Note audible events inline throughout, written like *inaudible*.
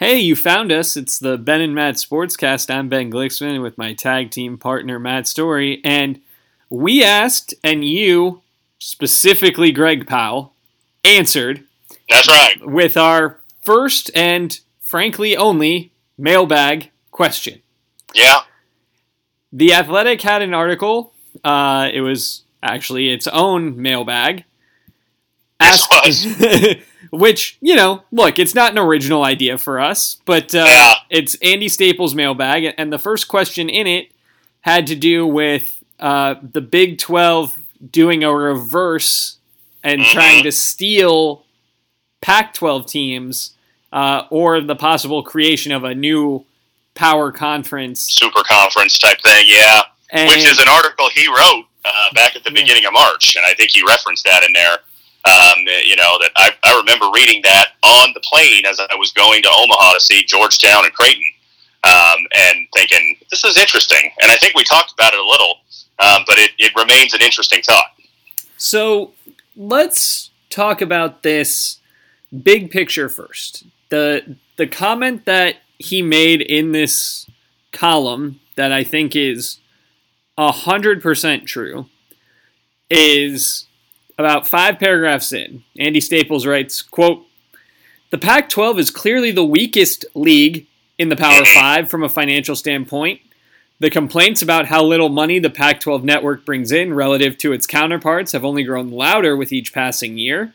Hey, you found us. It's the Ben and Matt Sportscast. I'm Ben Glicksman with my tag team partner, Matt Story. And we asked, and you, specifically Greg Powell, answered. That's right. With our first and frankly only mailbag question. Yeah. The Athletic had an article. Uh, it was actually its own mailbag. Asked, was. *laughs* which you know, look, it's not an original idea for us, but uh, yeah. it's Andy Staples' mailbag, and the first question in it had to do with uh, the Big Twelve doing a reverse and mm-hmm. trying to steal Pac-12 teams, uh, or the possible creation of a new power conference, super conference type thing. Yeah, and, which is an article he wrote uh, back at the yeah. beginning of March, and I think he referenced that in there. Um, you know that I, I remember reading that on the plane as I was going to Omaha to see Georgetown and Creighton, um, and thinking this is interesting. And I think we talked about it a little, um, but it, it remains an interesting thought. So let's talk about this big picture first. the The comment that he made in this column that I think is hundred percent true is about five paragraphs in, Andy Staples writes, quote, The Pac-12 is clearly the weakest league in the Power *coughs* 5 from a financial standpoint. The complaints about how little money the Pac 12 network brings in relative to its counterparts have only grown louder with each passing year.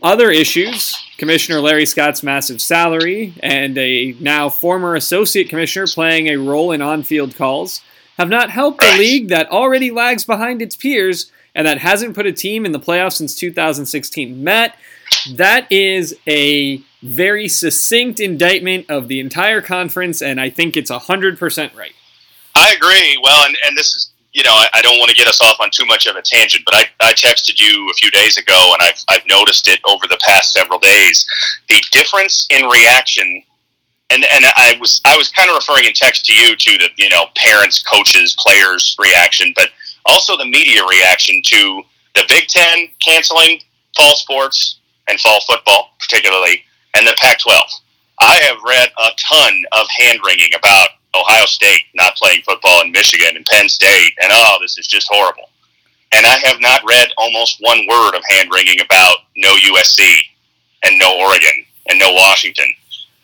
Other issues Commissioner Larry Scott's massive salary and a now former associate commissioner playing a role in on field calls have not helped a league that already lags behind its peers and that hasn't put a team in the playoffs since 2016. Matt, that is a very succinct indictment of the entire conference, and I think it's 100% right. I agree. Well, and, and this is, you know, I, I don't want to get us off on too much of a tangent, but I, I texted you a few days ago, and I've, I've noticed it over the past several days. The difference in reaction and and I was I was kind of referring in text to you to the you know parents, coaches, players reaction, but also the media reaction to the Big Ten canceling fall sports and fall football, particularly, and the Pac 12. I have read a ton of hand wringing about Ohio State not playing football in Michigan and Penn State, and oh, this is just horrible. And I have not read almost one word of hand wringing about no USC and no Oregon and no Washington.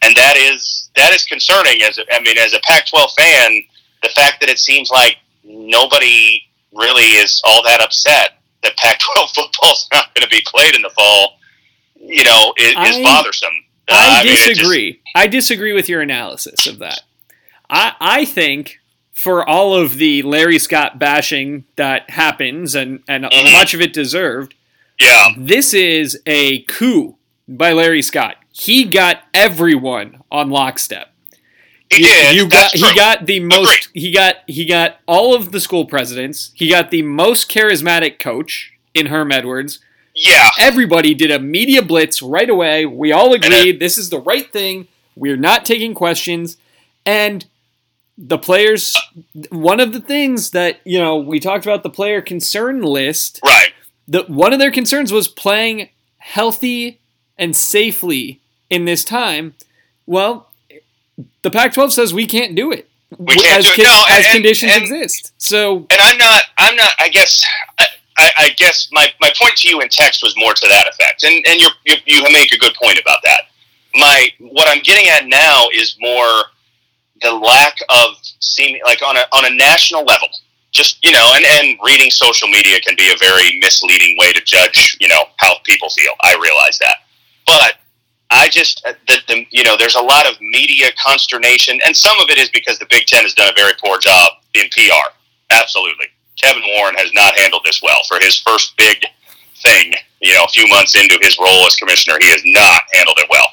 And that is that is concerning as a, I mean as a Pac-12 fan, the fact that it seems like nobody really is all that upset that Pac-12 *laughs* football's not going to be played in the fall, you know, is, I, is bothersome. Uh, I, I disagree. Mean, just, I disagree with your analysis of that. I, I think for all of the Larry Scott bashing that happens, and, and mm-hmm. much of it deserved, yeah, this is a coup by Larry Scott. He got everyone on lockstep. He did. You got he got the most Agreed. he got he got all of the school presidents. He got the most charismatic coach in Herm Edwards. Yeah. Everybody did a media blitz right away. We all agreed this is the right thing. We're not taking questions. And the players one of the things that, you know, we talked about the player concern list. Right. The one of their concerns was playing healthy and safely in this time. Well, the Pac-12 says we can't do it. We can't as, do it. No, as and, conditions and, exist. So, and I'm not. I'm not. I guess. I, I, guess my, my point to you in text was more to that effect, and and you you make a good point about that. My what I'm getting at now is more the lack of seeming like on a on a national level. Just you know, and and reading social media can be a very misleading way to judge you know how people feel. I realize that, but I just uh, the, the you know there's a lot of media consternation, and some of it is because the Big Ten has done a very poor job in PR. Absolutely, Kevin Warren has not handled this well for his first big thing. You know, a few months into his role as commissioner, he has not handled it well.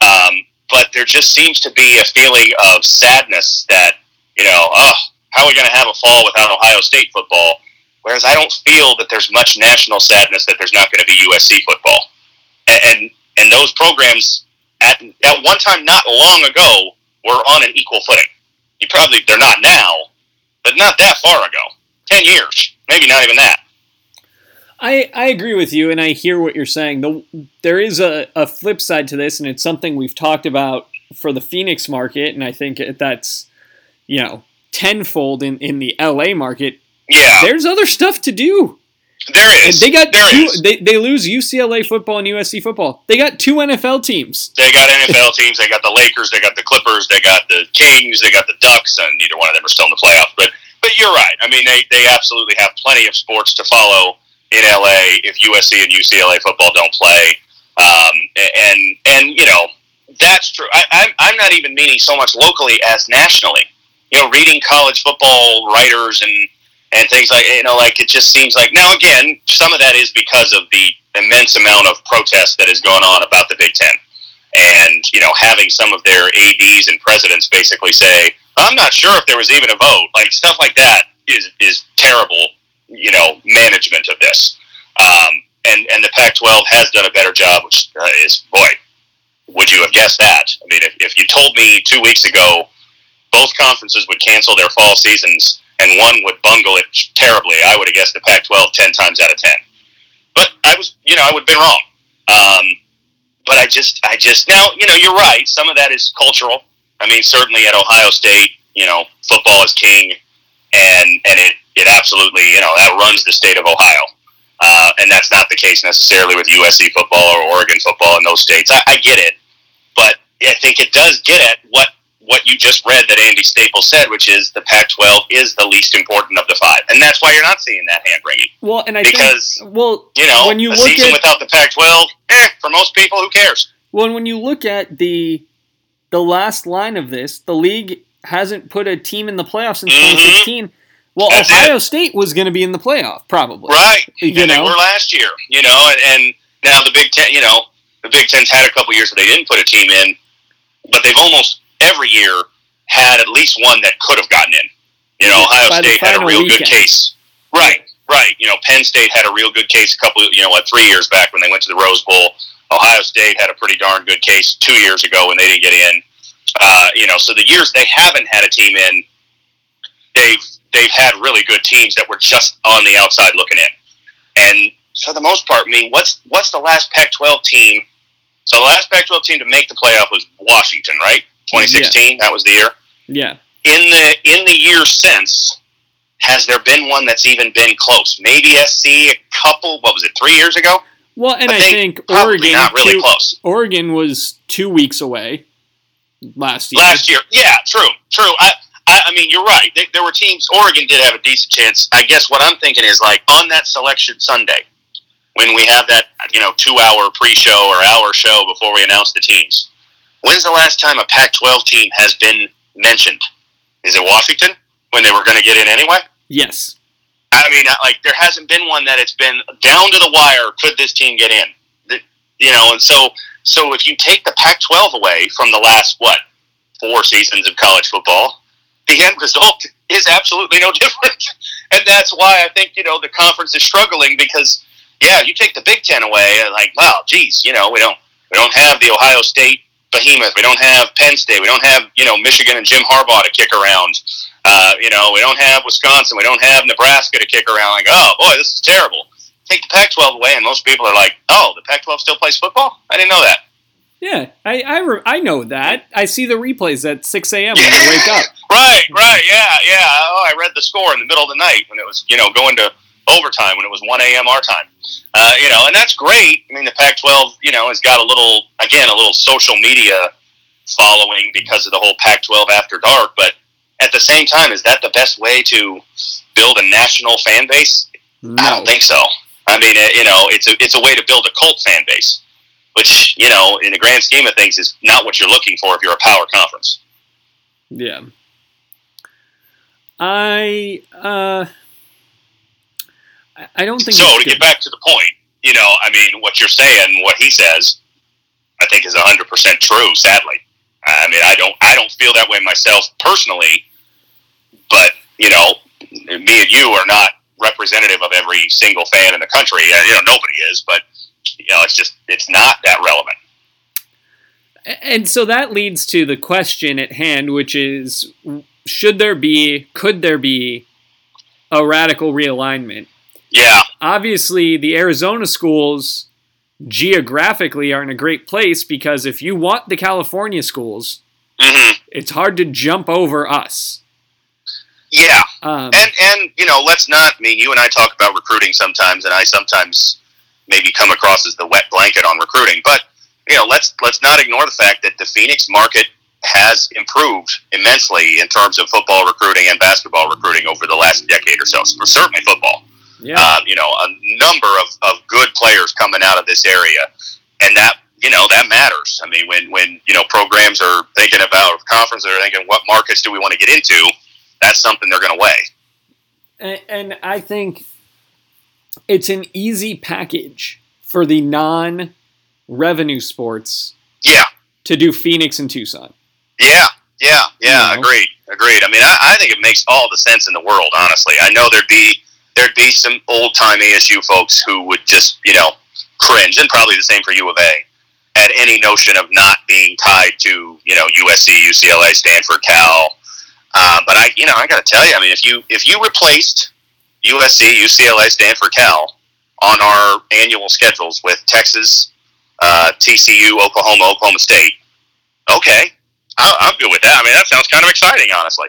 Um, but there just seems to be a feeling of sadness that you know, oh, how are we going to have a fall without Ohio State football? Whereas I don't feel that there's much national sadness that there's not going to be USC football. And, and and those programs at at one time not long ago were on an equal footing. You probably they're not now, but not that far ago. Ten years, maybe not even that. I, I agree with you, and I hear what you're saying. The, there is a, a flip side to this, and it's something we've talked about for the Phoenix market, and I think that's you know tenfold in in the LA market. Yeah, There's other stuff to do. There And they got there two. is. They, they lose UCLA football and USC football. They got two NFL teams. They got NFL teams. They got the Lakers. They got the Clippers. They got the Kings. They got the Ducks, and neither one of them are still in the playoffs. But but you're right. I mean, they they absolutely have plenty of sports to follow in LA if USC and UCLA football don't play. Um, and and you know that's true. I, I'm I'm not even meaning so much locally as nationally. You know, reading college football writers and and things like you know, like it just seems like now again, some of that is because of the immense amount of protest that is going on about the Big Ten. And you know having some of their ads and presidents basically say i'm not sure if there was even a vote like stuff like that is is terrible you know management of this. Um, and and the pac 12 has done a better job which uh, is boy would you have guessed that? I mean if, if you told me two weeks ago both conferences would cancel their fall seasons and one would bungle it terribly i would have guessed the pac 12 10 times out of 10 but i was you know i would have been wrong um, but I just, I just now, you know, you're right. Some of that is cultural. I mean, certainly at Ohio State, you know, football is king, and and it it absolutely, you know, that runs the state of Ohio. Uh, and that's not the case necessarily with USC football or Oregon football in those states. I, I get it, but I think it does get at what what you just read that Andy Staples said, which is the Pac-12 is the least important of the five, and that's why you're not seeing that hand wringing. Well, and I Because, think well, You know, When you a look season at- without the Pac-12, eh, for most people, who cares? well, and when you look at the the last line of this, the league hasn't put a team in the playoffs since Mhm. 2016. Well, That's Ohio State was going to be in the playoff, probably. Right. You and they know? were last year, you know, and, and now the Big Ten, you know, the Big Ten's had a couple years where they didn't put a team in, but they've almost every year had at least one that could have gotten in. You know, Ohio By State had a real weekend. good case. Right, right. You know, Penn State had a real good case a couple, you know, what, three years back when they went to the Rose Bowl. Ohio State had a pretty darn good case two years ago when they didn't get in. Uh, you know, so the years they haven't had a team in, they've they've had really good teams that were just on the outside looking in. And for the most part, I mean, what's what's the last Pac-12 team? So the last Pac-12 team to make the playoff was Washington, right? 2016, that was the year. Yeah. In the in the years since, has there been one that's even been close? Maybe SC a couple. What was it? Three years ago? Well, and I I, think think, Oregon not really two- close. Oregon was two weeks away last year. Last year, yeah, true, true. I, I, I mean, you're right. There, there were teams. Oregon did have a decent chance. I guess what I'm thinking is like on that selection Sunday, when we have that you know two hour pre-show or hour show before we announce the teams. When's the last time a Pac-12 team has been mentioned? Is it Washington when they were going to get in anyway? yes. I mean, like there hasn't been one that it's been down to the wire. Could this team get in? You know, and so so if you take the Pac-12 away from the last what four seasons of college football, *laughs* the end result is absolutely no *laughs* different. And that's why I think you know the conference is struggling because yeah, you take the Big Ten away, like wow, geez, you know we don't we don't have the Ohio State behemoth, we don't have Penn State, we don't have you know Michigan and Jim Harbaugh to kick around. Uh, you know, we don't have Wisconsin, we don't have Nebraska to kick around. Like, oh boy, this is terrible. Take the Pac-12 away, and most people are like, oh, the Pac-12 still plays football. I didn't know that. Yeah, I I, re- I know that. I see the replays at 6 a.m. when I *laughs* wake up. Right, right, yeah, yeah. Oh, I read the score in the middle of the night when it was, you know, going to overtime when it was 1 a.m. our time. Uh, you know, and that's great. I mean, the Pac-12, you know, has got a little, again, a little social media following because of the whole Pac-12 after dark. But at the same time, is that the best way to build a national fan base? I don't think so. I mean, uh, you know, it's a it's a way to build a cult fan base, which you know, in the grand scheme of things, is not what you're looking for if you're a power conference. Yeah. I uh I- don't think So to get back to the point, you know, I mean, what you're saying, what he says, I think is 100 percent true. Sadly, I mean, I don't, I don't feel that way myself personally, but you know, me and you are not representative of every single fan in the country. You know, nobody is, but you know, it's just, it's not that relevant. And so that leads to the question at hand, which is should there be, could there be a radical realignment? Yeah, Obviously, the Arizona schools, geographically are in a great place because if you want the California schools, hmm it's hard to jump over us. Yeah, Um, and and you know, let's not. I mean, you and I talk about recruiting sometimes, and I sometimes maybe come across as the wet blanket on recruiting. But you know, let's let's not ignore the fact that the Phoenix market has improved immensely in terms of football recruiting and basketball recruiting over the last decade or so. Certainly, football. Yeah, uh, you know, a number of, of good players coming out of this area, and that you know that matters. I mean, when when you know programs are thinking about conferences, they're thinking what markets do we want to get into. That's something they're going to weigh. and, and I think it's an easy package for the non-revenue sports Yeah, to do Phoenix and Tucson. yeah, yeah, yeah. You know? Agreed, agreed. I mean, I, I think it makes all the sense in the world. Honestly, I know there'd be there'd be some old time ASU folks who would just you know cringe, and probably the same for U of A. At any notion of not being tied to you know USC, UCLA, Stanford, Cal, Uh, but I, you know, I got to tell you, I mean, if you if you replaced USC, UCLA, Stanford, Cal on our annual schedules with Texas, uh, TCU, Oklahoma, Oklahoma State, okay, I, I'm good with that. I mean, that sounds kind of exciting, honestly.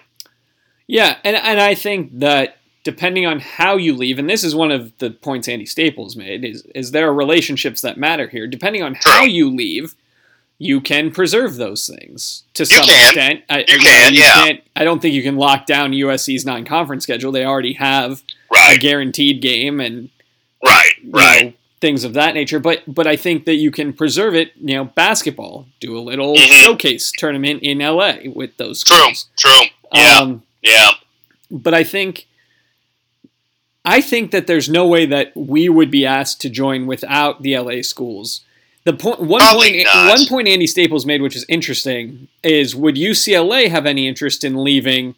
Yeah, and and I think that depending on how you leave, and this is one of the points Andy Staples made, is is there are relationships that matter here. Depending on how you leave, you can preserve those things to some can. extent. I, You know, can, yeah. Can't, I don't think you can lock down USC's non-conference schedule. They already have a guaranteed game and right, right. know, things of that nature. But but I think that you can preserve it. You know, basketball, do a little Mhm. showcase tournament in LA with those True, true. Yeah, Um, yeah. but I think I think that there's no way that we would be asked to join without the LA schools. The point one Probably point not. one point Andy Staples made, which is interesting, is would UCLA have any interest in leaving?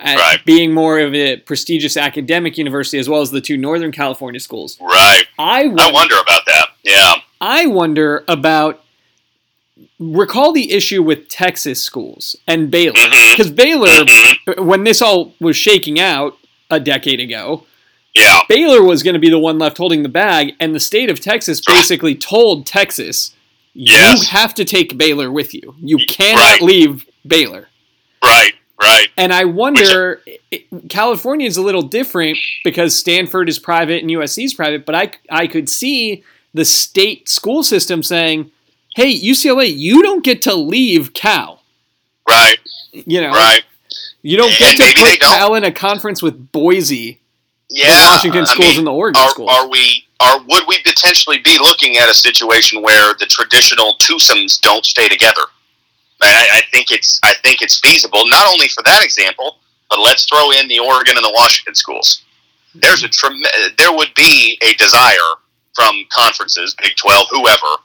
At Right. being more of a prestigious academic university as well as the two Northern California schools. Right. I I wonder, wonder about that. Yeah. I wonder about recall the issue with Texas schools and Baylor Mhm. because Baylor Mhm. when this all was shaking out a decade ago, Yeah. Baylor was going to be the one left holding the bag, and the state of Texas basically told Texas, Yes. "You have to take Baylor with you. You cannot Right. leave Baylor." Right. Right. And I wonder, California is a little different because Stanford is private and USC is private, but I I could see the state school system saying, "Hey, UCLA, you don't get to leave Cal. Right. You know, Right. you don't get And to put. Cal in a conference with Boise." Yeah. the Washington I schools mean, and the Oregon are, schools. are we are would we potentially be looking at a situation where the traditional twosomes don't stay together? I, I think it's I think it's feasible not only for that example, but let's throw in the Oregon and the Washington schools. There's a trem- there would be a desire from conferences, Big Twelve, whoever,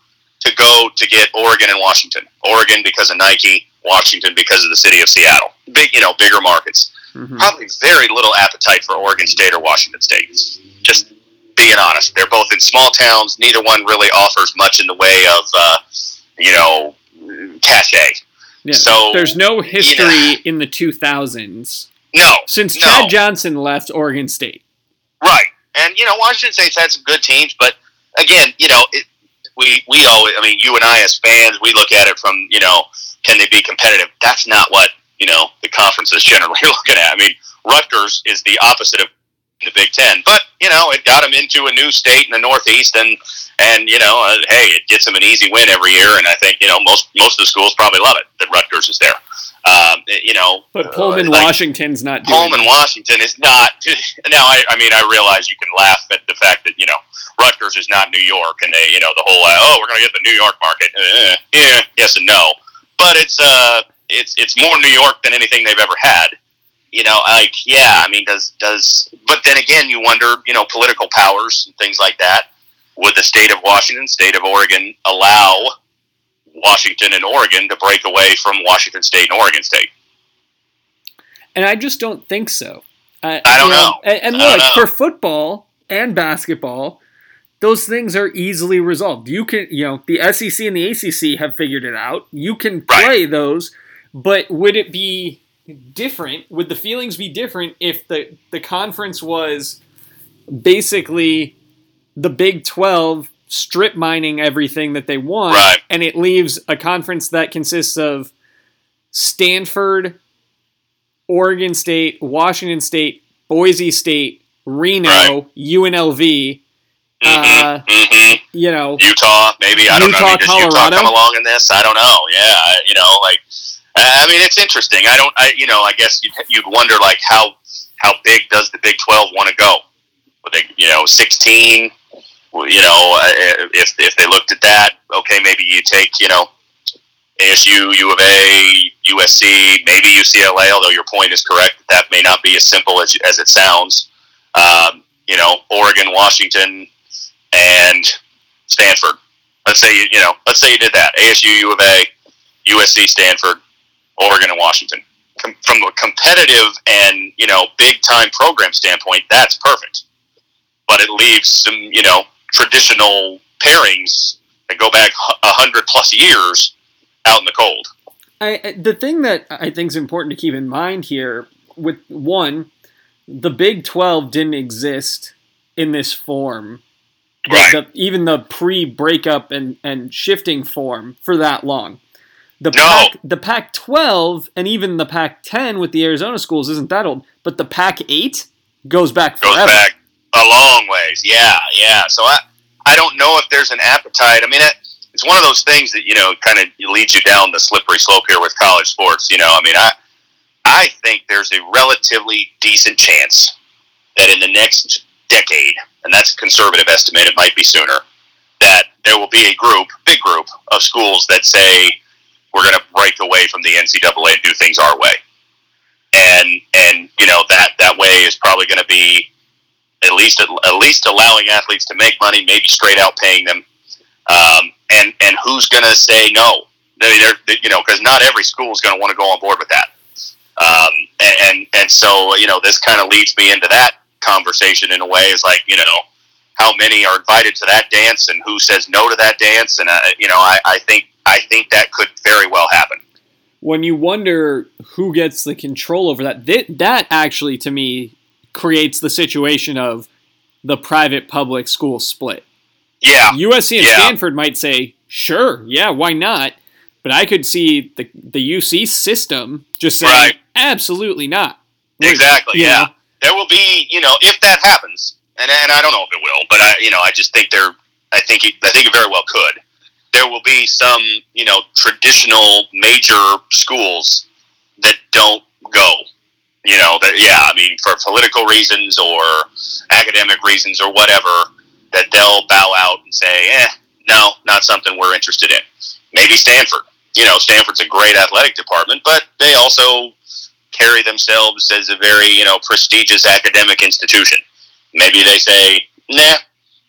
to go to get Oregon and Washington. Oregon because of Nike, Washington because of the city of Seattle. Big, you know, bigger markets Mhm. probably very little appetite for Oregon State or Washington State. Just being honest, they're both in small towns. Neither one really offers much in the way of, uh, you know, cachet. Yeah. So There's no history in the 2000s No, since No. Chad Johnson left Oregon State. right. And you know, Washington State's had some good teams, but again, you know, it, we we always. I mean, you and I as fans, we look at it from you know, can they be competitive? That's not what you know the conference is generally *laughs* looking at. I mean, Rutgers is the opposite of the Big Ten, but you know, it got them into a new state in the Northeast, and and you know, uh, hey, it gets them an easy win every year, and I think you know most most of the schools probably love it that Rutgers is there. Um, you know, But uh, Pullman, like- Washington's not doing Pullman, it. Washington is not. *laughs* Now, I, I mean, I realize you can laugh at the fact that you know Rutgers is not New York, and they, you know, the whole uh, oh, we're going to get the New York market. Eh, yeah, yes and no, but it's uh, it's it's more New York than anything they've ever had. You know, like yeah, I mean, does does? But then again, you wonder, you know, political powers and things like that. Would the state of Washington, state of Oregon, allow Washington and Oregon to break away from Washington State and Oregon State? And I just don't think so. I, I don't you know. And, and look, know. for football and basketball, those things are easily resolved. You can, you know, the SEC and the ACC have figured it out. You can Right. play those, but would it be different? Would the feelings be different if the the conference was basically the Big 12 strip mining everything that they want, Right. and it leaves a conference that consists of Stanford, Oregon State, Washington State, Boise State, Reno, Right. UNLV. Uh, hmm you know, Utah, maybe I don't know. I Utah, mean, Utah come along in this? I don't know. Yeah, you know, like I mean, it's interesting. I don't. I you know, I guess you'd, you'd wonder like how how big does the Big Twelve want to go? Would they, you know, sixteen? You know, uh, if if they looked at that, okay, maybe you take you know ASU, U of A, USC, maybe UCLA. Although your point is correct, that may not be as simple as as it sounds. Um, you know, Oregon, Washington, and Stanford. Let's say you you know, let's say you did that. ASU, U of A, USC, Stanford, Oregon, and Washington. Com- from a competitive and you know big time program standpoint, that's perfect. But it leaves some you know traditional pairings that go back a hundred plus years out in the cold. I, the thing that I think is important to keep in mind here, with one, the Big Twelve didn't exist in this form. Right. the- even the pre-breakup and, and shifting form for that long. The No. Pac, the Pac-12 and even the Pac-10 with the Arizona schools isn't that old, but the Pac-8 goes back goes forever. back a long ways. Yeah, yeah. So I, I don't know if there's an appetite. I mean, it, it's one of those things that you know kind of leads you down the slippery slope here with college sports. You know, I mean, I, I think there's a relatively decent chance that in the next decade, and that's a conservative estimate, it might be sooner, that there will be a group, big group of schools that say we're going to break away from the NCAA and do things our way. And and you know that that way is probably going to be at least at least allowing athletes to make money, maybe straight out paying them. Um, and and who's going to say no? Mean, they're, you know, because not every school is going to want to go on board with that. Um, and, and and so you know, this kind of leads me into that conversation in a way. Is like you know, how many are invited to that dance, and who says no to that dance? And uh, you know, I, I think I think that could very well happen. when you wonder who gets the control over that, th- that actually to me creates the situation of the private public school split. Yeah, USC and Yeah. Stanford might say, "Sure, yeah, why not?" But I could see the the UC system just saying, Right. "Absolutely not." exactly. Yeah. there will be, you know, if that happens, and, and I don't know if it will, but I, you know, I just think there, I think it, I think it very well could. There will be some, you know, traditional major schools that don't go. You know, that yeah, I mean, for political reasons or academic reasons or whatever, that they'll bow out and say, eh, no, not something we're interested in. Maybe Stanford. You know, Stanford's a great athletic department, but they also carry themselves as a very you know prestigious academic institution. Maybe they say, "Nah,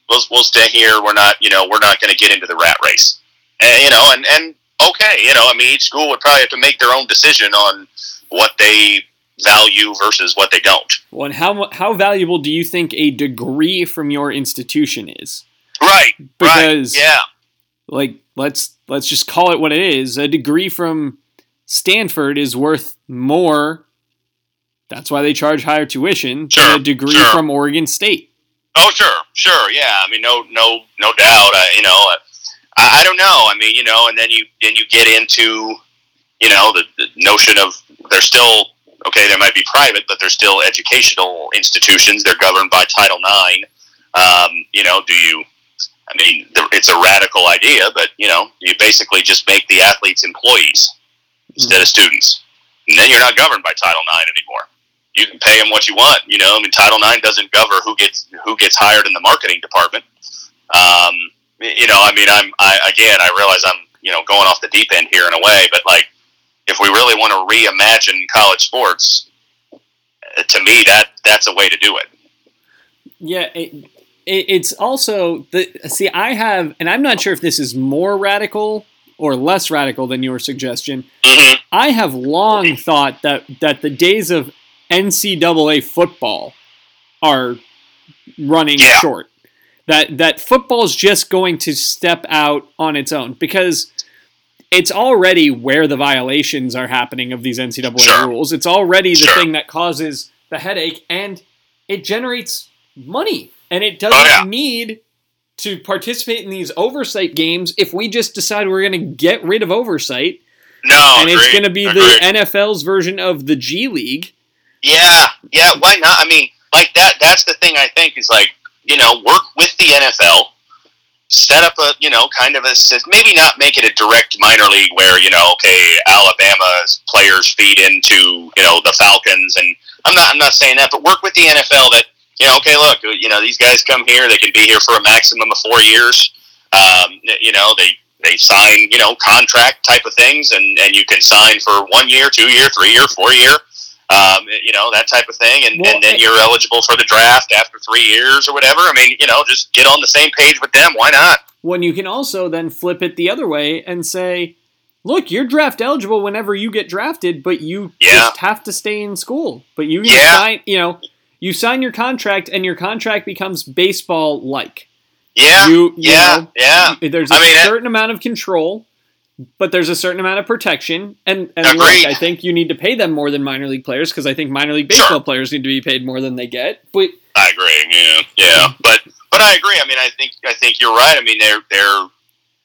we'll, we'll stay here. We're not you know we're not going to get into the rat race." And, you know, and and okay, you know, I mean, each school would probably have to make their own decision on what they value versus what they don't. Well, and how how valuable do you think a degree from your institution is? Right. Because right. Yeah. like let's let's just call it what it is. A degree from Stanford is worth more. That's why they charge higher tuition Sure, than a degree sure. from Oregon State. Oh, sure, sure, yeah. I mean, no, no, no doubt. I, you know, I, I don't know. I mean, you know, and then you then you get into, you know, the, the notion of they're still okay. They might be private, but they're still educational institutions. They're governed by Title IX. Um, you know, do you? I mean, it's a radical idea, but you know, you basically just make the athletes employees instead of students, and then you're not governed by Title IX anymore you can pay them what you want. You know, I mean, Title IX doesn't cover who gets who gets hired in the marketing department. Um, you know, I mean, I'm I again, I realize I'm you know going off the deep end here in a way, but like, if we really want to reimagine college sports, to me, that that's a way to do it. Yeah, it, it, it's also the see. I have, and I'm not sure if this is more radical or less radical than your suggestion. hmm I have long thought that that the days of NCAA football are running Yeah. short. That that football's just going to step out on its own because it's already where the violations are happening of these NCAA Sure. rules. It's already the Sure. thing that causes the headache, and it generates money, and it doesn't Oh, yeah. need to participate in these oversight games if we just decide we're going to get rid of oversight. No, and it's going to be agreed. the NFL's version of the G League. Yeah, yeah. Why not? I mean, like that. That's the thing. I think is like you know work with the NFL, set up a you know kind of a maybe not make it a direct minor league where you know okay Alabama's players feed into you know the Falcons and I'm not I'm not saying that, but work with the NFL that you know okay look you know these guys come here they can be here for a maximum of four years. Um, you know they they sign you know contract type of things and and you can sign for one year, two year, three year, four year um, you know that type of thing, and, Well, and then you're eligible for the draft after three years or whatever. I mean, you know, just get on the same page with them. Why not? When you can also then flip it the other way and say, look, you're draft eligible whenever you get drafted, but you Yeah. just have to stay in school. But you Yeah. sign, you know, you sign your contract and your contract becomes baseball like. Yeah, You, you yeah, know, yeah. There's a I mean, certain amount of control, but there's a certain amount of protection. And, and look, I think you need to pay them more than minor league players because I think minor league Sure. baseball players need to be paid more than they get. But I agree. Yeah, yeah. But but I agree. I mean, I think I think you're right. I mean, they're they're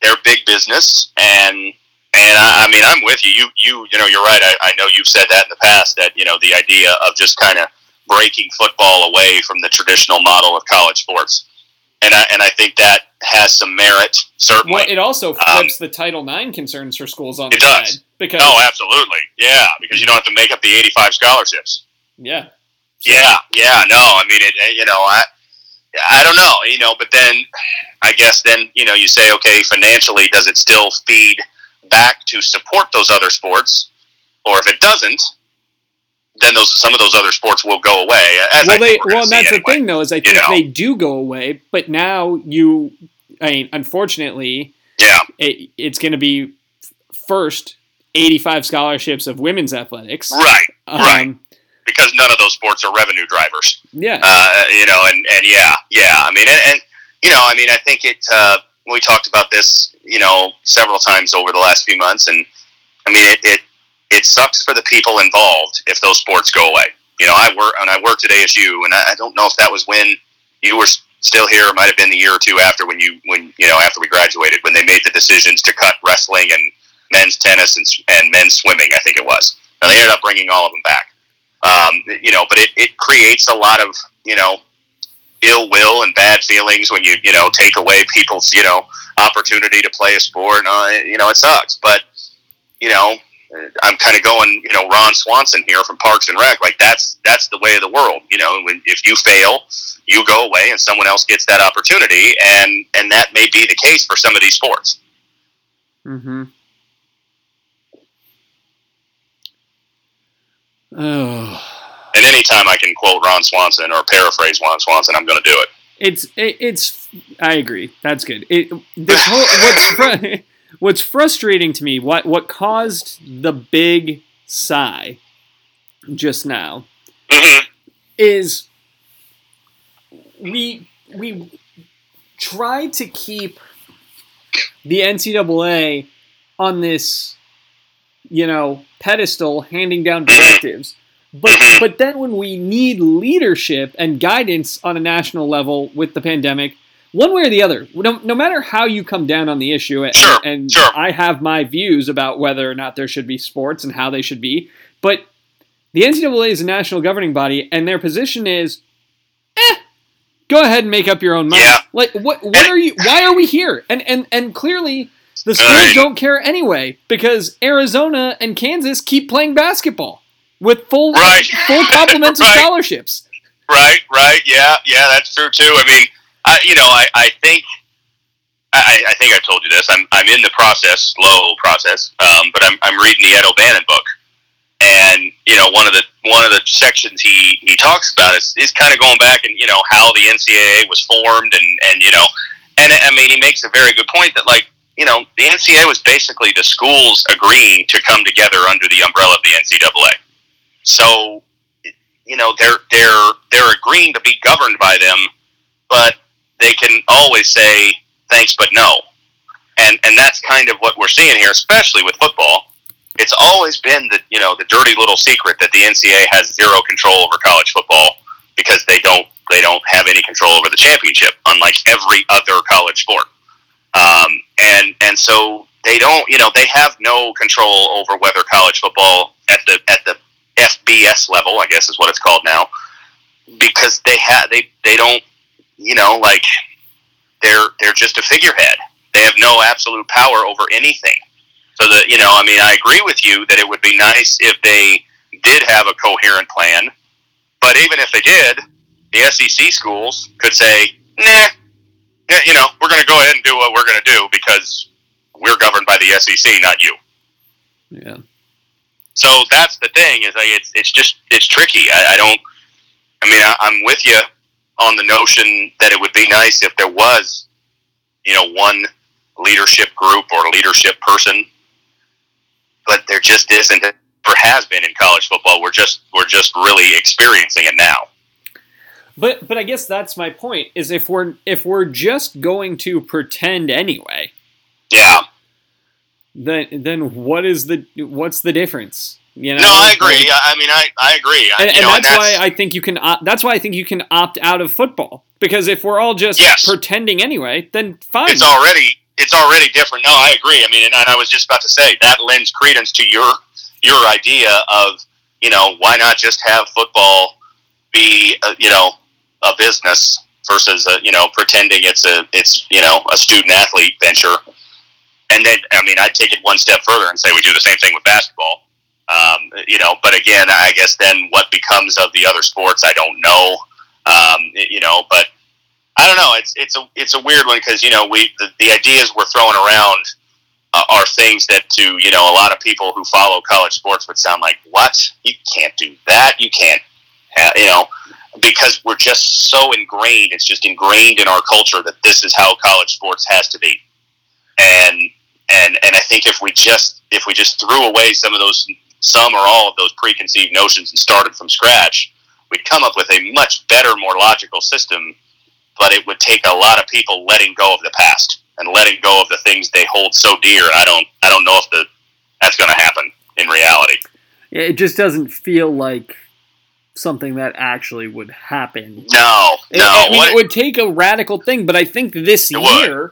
they're big business, and and I, I mean, I'm with you. You you you know, you're right. I, I know you've said that in the past. That you know, the idea of just kind of breaking football away from the traditional model of college sports, and I and I think that has some merit. Certainly. well, it also flips the Title IX concerns for schools on Um, It the does. head because No, absolutely. Yeah, because you don't have to make up the 85 scholarships. yeah, Yeah, yeah, no. I mean, it, you know, I, I don't know, you know, but then I guess then, you know, you say, okay, financially, does it still feed back to support those other sports? Or if it doesn't, then those some of those other sports will go away. Well, they well, gonna and see that's the thing though is I think know. they do go away, but now you, I mean, unfortunately, Yeah, it, it's going to be first eighty-five scholarships of women's athletics. right. Um, right. Because none of those sports are revenue drivers. Yeah, uh, you know, and, and yeah, yeah. I mean, and, and you know, I mean, I think it. Uh, we talked about this, you know, several times over the last few months, and I mean, it it, it sucks for the people involved if those sports go away. You know, I work and I worked at ASU, and I, I don't know if that was when you were still here. It might have been the year or two after when you when you know after we graduated when they made the decisions to cut wrestling and men's tennis and, and men's swimming. I think it was. Now they ended up bringing all of them back. Um, you know, but it, it creates a lot of you know ill will and bad feelings when you you know take away people's you know opportunity to play a sport. Uh, you know, it sucks, but you know. I'm kind of going, you know, Ron Swanson here from Parks and Rec. Like that's that's the way of the world. You know, when if you fail, you go away and someone else gets that opportunity, and and that may be the case for some of these sports. Mm-hmm. Oh, And anytime I can quote Ron Swanson or paraphrase Ron Swanson, I'm going to do it. it's it, it's. I agree. That's good. It this whole *laughs* what's what's frustrating to me. What what caused the big sigh just now hmm is we we try to keep the NCAA on this, you know, pedestal, handing down directives. But Mhm. but then when we need leadership and guidance on a national level with the pandemic, one way or the other, no, no matter how you come down on the issue, and, Sure, and sure. I have my views about whether or not there should be sports and how they should be, but the NCAA is a national governing body, and their position is, eh, go ahead and make up your own mind. Yeah. Like, what? What are you? Why are we here? And and and clearly, the schools Right. don't care anyway because Arizona and Kansas keep playing basketball with full Right. full complements of *laughs* scholarships. Right, right, yeah, yeah, that's true too. I mean, I, you know, I, I think, I, I think I told you this. I'm, I'm in the process, slow process, um, but I'm, I'm reading the Ed O'Bannon book, and you know, one of the one of the sections he, he talks about is, is kind of going back and you know how the NCAA was formed, and and you know, and I mean, he makes a very good point that like you know the NCAA was basically the schools agreeing to come together under the umbrella of the NCAA. So you know they're they're they're agreeing to be governed by them, but they can always say thanks but no, and and that's kind of what we're seeing here, especially with football. It's always been the you know the dirty little secret that the NCAA has zero control over college football because they don't they don't have any control over the championship, unlike every other college sport. Um, and and so they don't, you know, they have no control over whether college football at the at the FBS level, I guess is what it's called now, because they have they they don't, you know, like they're they're just a figurehead. They have no absolute power over anything. So that you know, I mean, I agree with you that it would be nice if they did have a coherent plan. But even if they did, the SEC schools could say, "Nah, you know, we're going to go ahead and do what we're going to do because we're governed by the SEC, not you." Yeah. So that's the thing is like it's it's just it's tricky. I, I don't. I mean, I, I'm with you on the notion that it would be nice if there was, you know, one leadership group or leadership person, but there just isn't. Or has been in college football. We're just we're just really experiencing it now. But but I guess that's my point is if we're if we're just going to pretend anyway, Yeah. then then what is the what's the difference? You know? No, I agree. I I mean, I, I agree. I- And, and know, that's, why I think you can. Op- that's why I think you can opt out of football because if we're all just Yes. pretending anyway, then fine. it's already it's already different. No, I agree. I mean, and, and I was just about to say that lends credence to your your idea of you know why not just have football be a, you know a business versus a, you know pretending it's a it's you know a student athlete venture. And then I mean I'd take it one step further and say we do the same thing with basketball. Um, you know, but again, I guess then what becomes of the other sports, I don't know. Um, you know, but I don't know. It's it's a it's a weird one because you know we the, the ideas we're throwing around uh, are things that to you know a lot of people who follow college sports would sound like what you can't do that you can't ha you know because we're just so ingrained. It's just ingrained in our culture that this is how college sports has to be, and and and I think if we just if we just threw away some of those some or all of those preconceived notions and started from scratch, we'd come up with a much better, more logical system but it would take a lot of people letting go of the past and letting go of the things they hold so dear. I don't, I don't know if the that's going to happen in reality. Yeah, it just doesn't feel like something that actually would happen. No, It- no. I mean, What- it would take a radical thing, but I think this It would.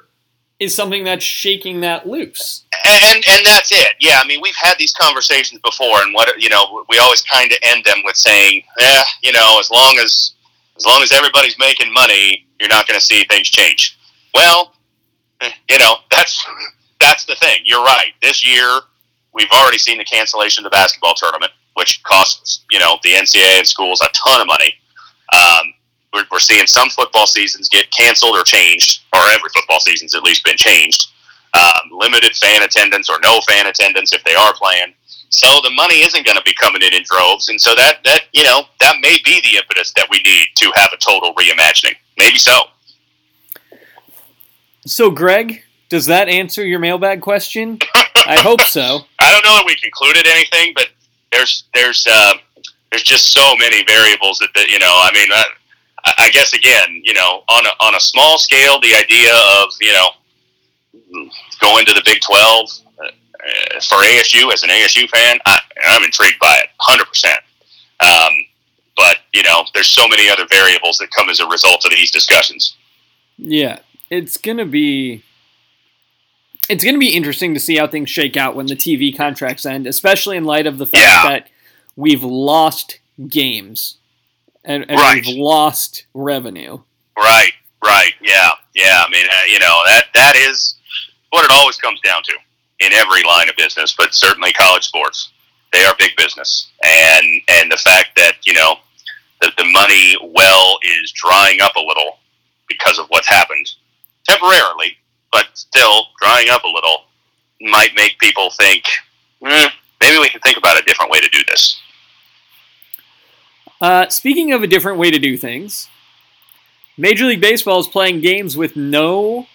Is something that's shaking that loose. and and that's it. Yeah, I mean, we've had these conversations before, and what you know, we always kind of end them with saying, "Yeah, you know, as long as as long as everybody's making money, you're not going to see things change." Well, eh, you know, *laughs* that's that's the thing. You're right. This year, we've already seen the cancellation of the basketball tournament, which costs you know the NCAA and schools a ton of money. Um, we're, we're seeing some football seasons get canceled or changed, or every football season's at least been changed um, limited fan attendance or no fan attendance if they are playing. So the money isn't going to be coming in in droves, and so that that you know that may be the impetus that we need to have a total reimagining. Maybe so. So, Greg, does that answer your mailbag question? I hope so. *laughs* I don't know that we concluded anything, but there's there's uh, there's just so many variables that, that you know. I mean, I, I guess again, you know, on a, on a small scale, the idea of you know going to the Big Twelve uh, for ASU as an ASU fan, I, I'm intrigued by it, hundred percent. Um, but you know, there's so many other variables that come as a result of these discussions. Yeah, it's gonna be it's gonna be interesting to see how things shake out when the TV contracts end, especially in light of the fact Yeah. that we've lost games and, and Right. we've lost revenue. Right, right, yeah, yeah. I mean, uh, you know that that is what it always comes down to in every line of business, but certainly college sports. They are big business, and and the fact that you know that the money well is drying up a little because of what's happened temporarily, but still drying up a little might make people think "Hmm, maybe we can think about a different way to do this. Uh, speaking of a different way to do things, Major League Baseball is playing games with no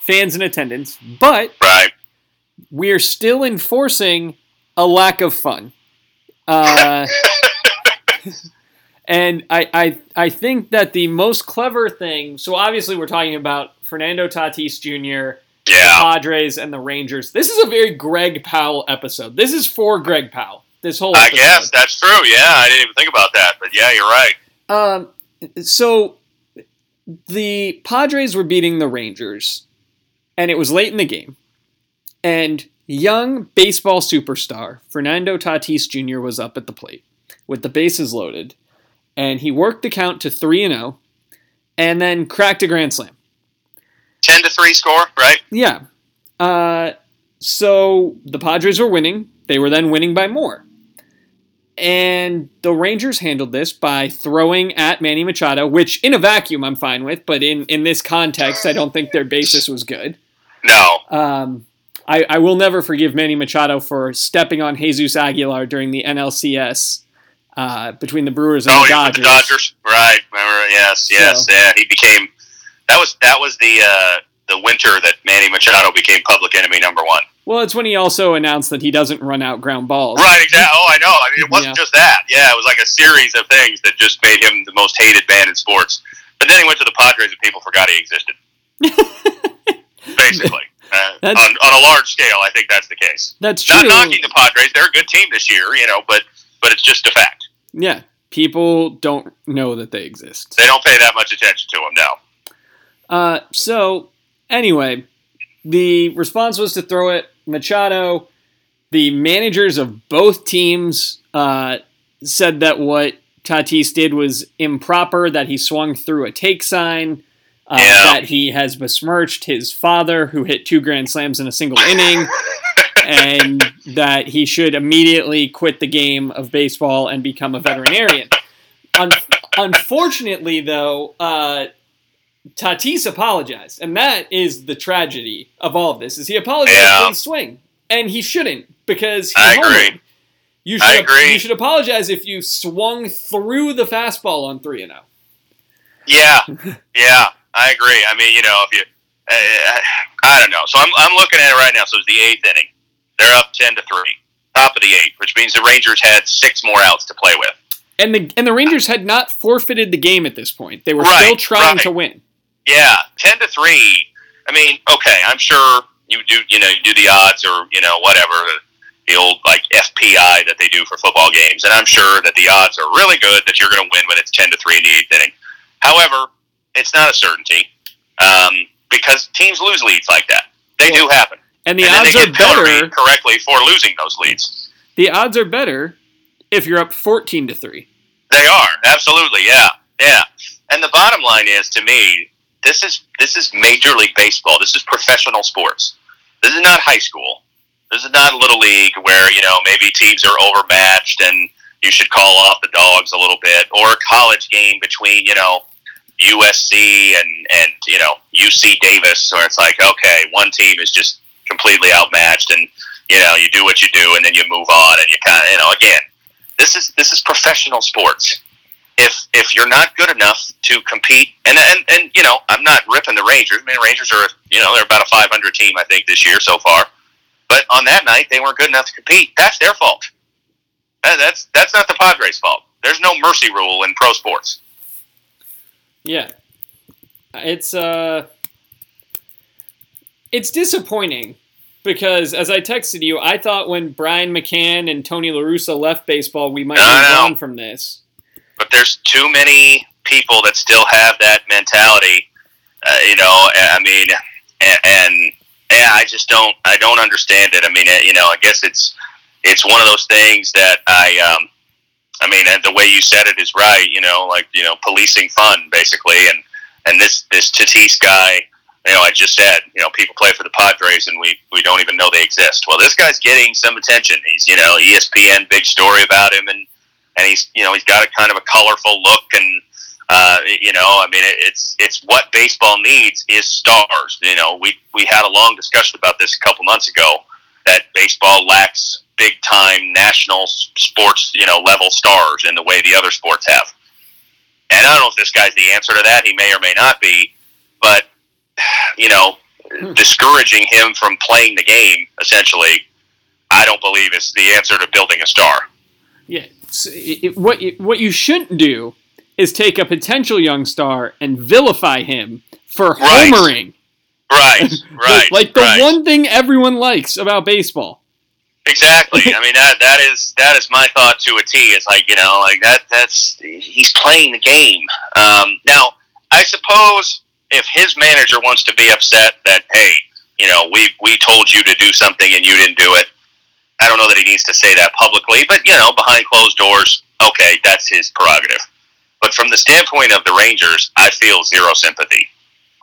fans in attendance, but Right? we're still enforcing a lack of fun. Uh, *laughs* and I, I, I think that the most clever thing. So obviously, we're talking about Fernando Tatis Jr., the Padres, and the Rangers. This is a very Greg Powell episode. This is for Greg Powell. This whole I guess that's true. Yeah, I didn't even think about that, but yeah, you're right. Um, so the Padres were beating the Rangers, and it was late in the game. And young baseball superstar Fernando Tatis Jr. was up at the plate with the bases loaded, and he worked the count to 3 and 0 and then cracked a grand slam. 10 to 3 score, right? Yeah. Uh, so the Padres were winning. They were then winning by more. And the Rangers handled this by throwing at Manny Machado, which in a vacuum I'm fine with, but in, in this context, I don't think their basis was good. No. Um, I, I will never forgive Manny Machado for stepping on Jesus Aguilar during the NLCS uh, between the Brewers and oh, the Dodgers. The Dodgers, right? Remember? Yes, yes. So, yeah, he became that was that was the uh, the winter that Manny Machado became public enemy number one. Well, it's when he also announced that he doesn't run out ground balls. Right, exactly. Oh, I know. I mean, it wasn't yeah. just that. Yeah, it was like a series of things that just made him the most hated man in sports. But then he went to the Padres and people forgot he existed. *laughs* Basically. Uh, on, on a large scale, I think that's the case. That's true. Not knocking the Padres; they're a good team this year, you know, but but it's just a fact. Yeah, people don't know that they exist. They don't pay that much attention to them now. Uh, so anyway, the response was to throw it. Machado, the managers of both teams uh, said that what Tatis did was improper, that he swung through a take sign, uh, yeah. that he has besmirched his father, who hit two grand slams in a single inning, and that he should immediately quit the game of baseball and become a veterinarian. Un- unfortunately, though, uh, Tatis apologized, and that is the tragedy of all of this. Is he apologized yeah. for the swing, and he shouldn't because he I agree. You should, I agree. You should apologize if you swung through the fastball on three and zero. Oh. Yeah, *laughs* yeah, I agree. I mean, you know, if you, uh, I don't know. So I'm I'm looking at it right now. So it's the eighth inning. They're up ten to three, top of the eighth, which means the Rangers had six more outs to play with. And the and the Rangers had not forfeited the game at this point. They were right, still trying right. to win. Yeah, ten to three. I mean, okay, I'm sure you do. You know, you do the odds or you know whatever the old like FPI that they do for football games, and I'm sure that the odds are really good that you're going to win when it's ten to three in the eighth inning. However, it's not a certainty um, because teams lose leads like that. They do happen, and the and odds are better correctly for losing those leads. The odds are better if you're up fourteen to three. They are absolutely, yeah, yeah. And the bottom line is, to me, this is this is Major League Baseball. This is professional sports. This is not high school. This is not a little league where you know maybe teams are overmatched and you should call off the dogs a little bit, or a college game between you know USC and and you know UC Davis, where it's like okay, one team is just completely outmatched, and you know you do what you do, and then you move on, and you kind of you know again, this is this is professional sports if if you're not good enough to compete, and and and you know, I'm not ripping the Rangers. I mean, Rangers are you know they're about a 500 team I think this year so far. But on that night, they weren't good enough to compete. That's their fault. That's that's not the Padres' fault. There's no mercy rule in pro sports. Yeah, it's uh, it's disappointing because as I texted you, I thought when Brian McCann and Tony La Russa left baseball, we might move on from this but there's too many people that still have that mentality. Uh, you know, I mean, and, and yeah, I just don't, I don't understand it. I mean, you know, I guess it's, it's one of those things that I, um, I mean, and the way you said it is right. You know, like you know, policing fun basically, and and this this Tatis guy. You know, I just said, you know, people play for the Padres and we, we don't even know they exist. Well, this guy's getting some attention. He's, you know, ESPN big story about him and and he's you know he's got a kind of a colorful look and uh, you know I mean it's it's what baseball needs is stars. You know we we had a long discussion about this a couple months ago that baseball lacks big time national sports you know level stars in the way the other sports have. And I don't know if this guy's the answer to that. He may or may not be but you know hmm. discouraging him from playing the game essentially I don't believe is the answer to building a star. Yeah it, what what you shouldn't do is take a potential young star and vilify him for right. homering. Right, *laughs* right. like the right. one thing everyone likes about baseball. Exactly. I mean that that is that is my thought to a T. It's like you know like that that's he's playing the game. Um, now I suppose if his manager wants to be upset that hey, you know, we we told you to do something and you didn't do it. I don't know that he needs to say that publicly, but you know, behind closed doors, okay, that's his prerogative. But from the standpoint of the Rangers, I feel zero sympathy.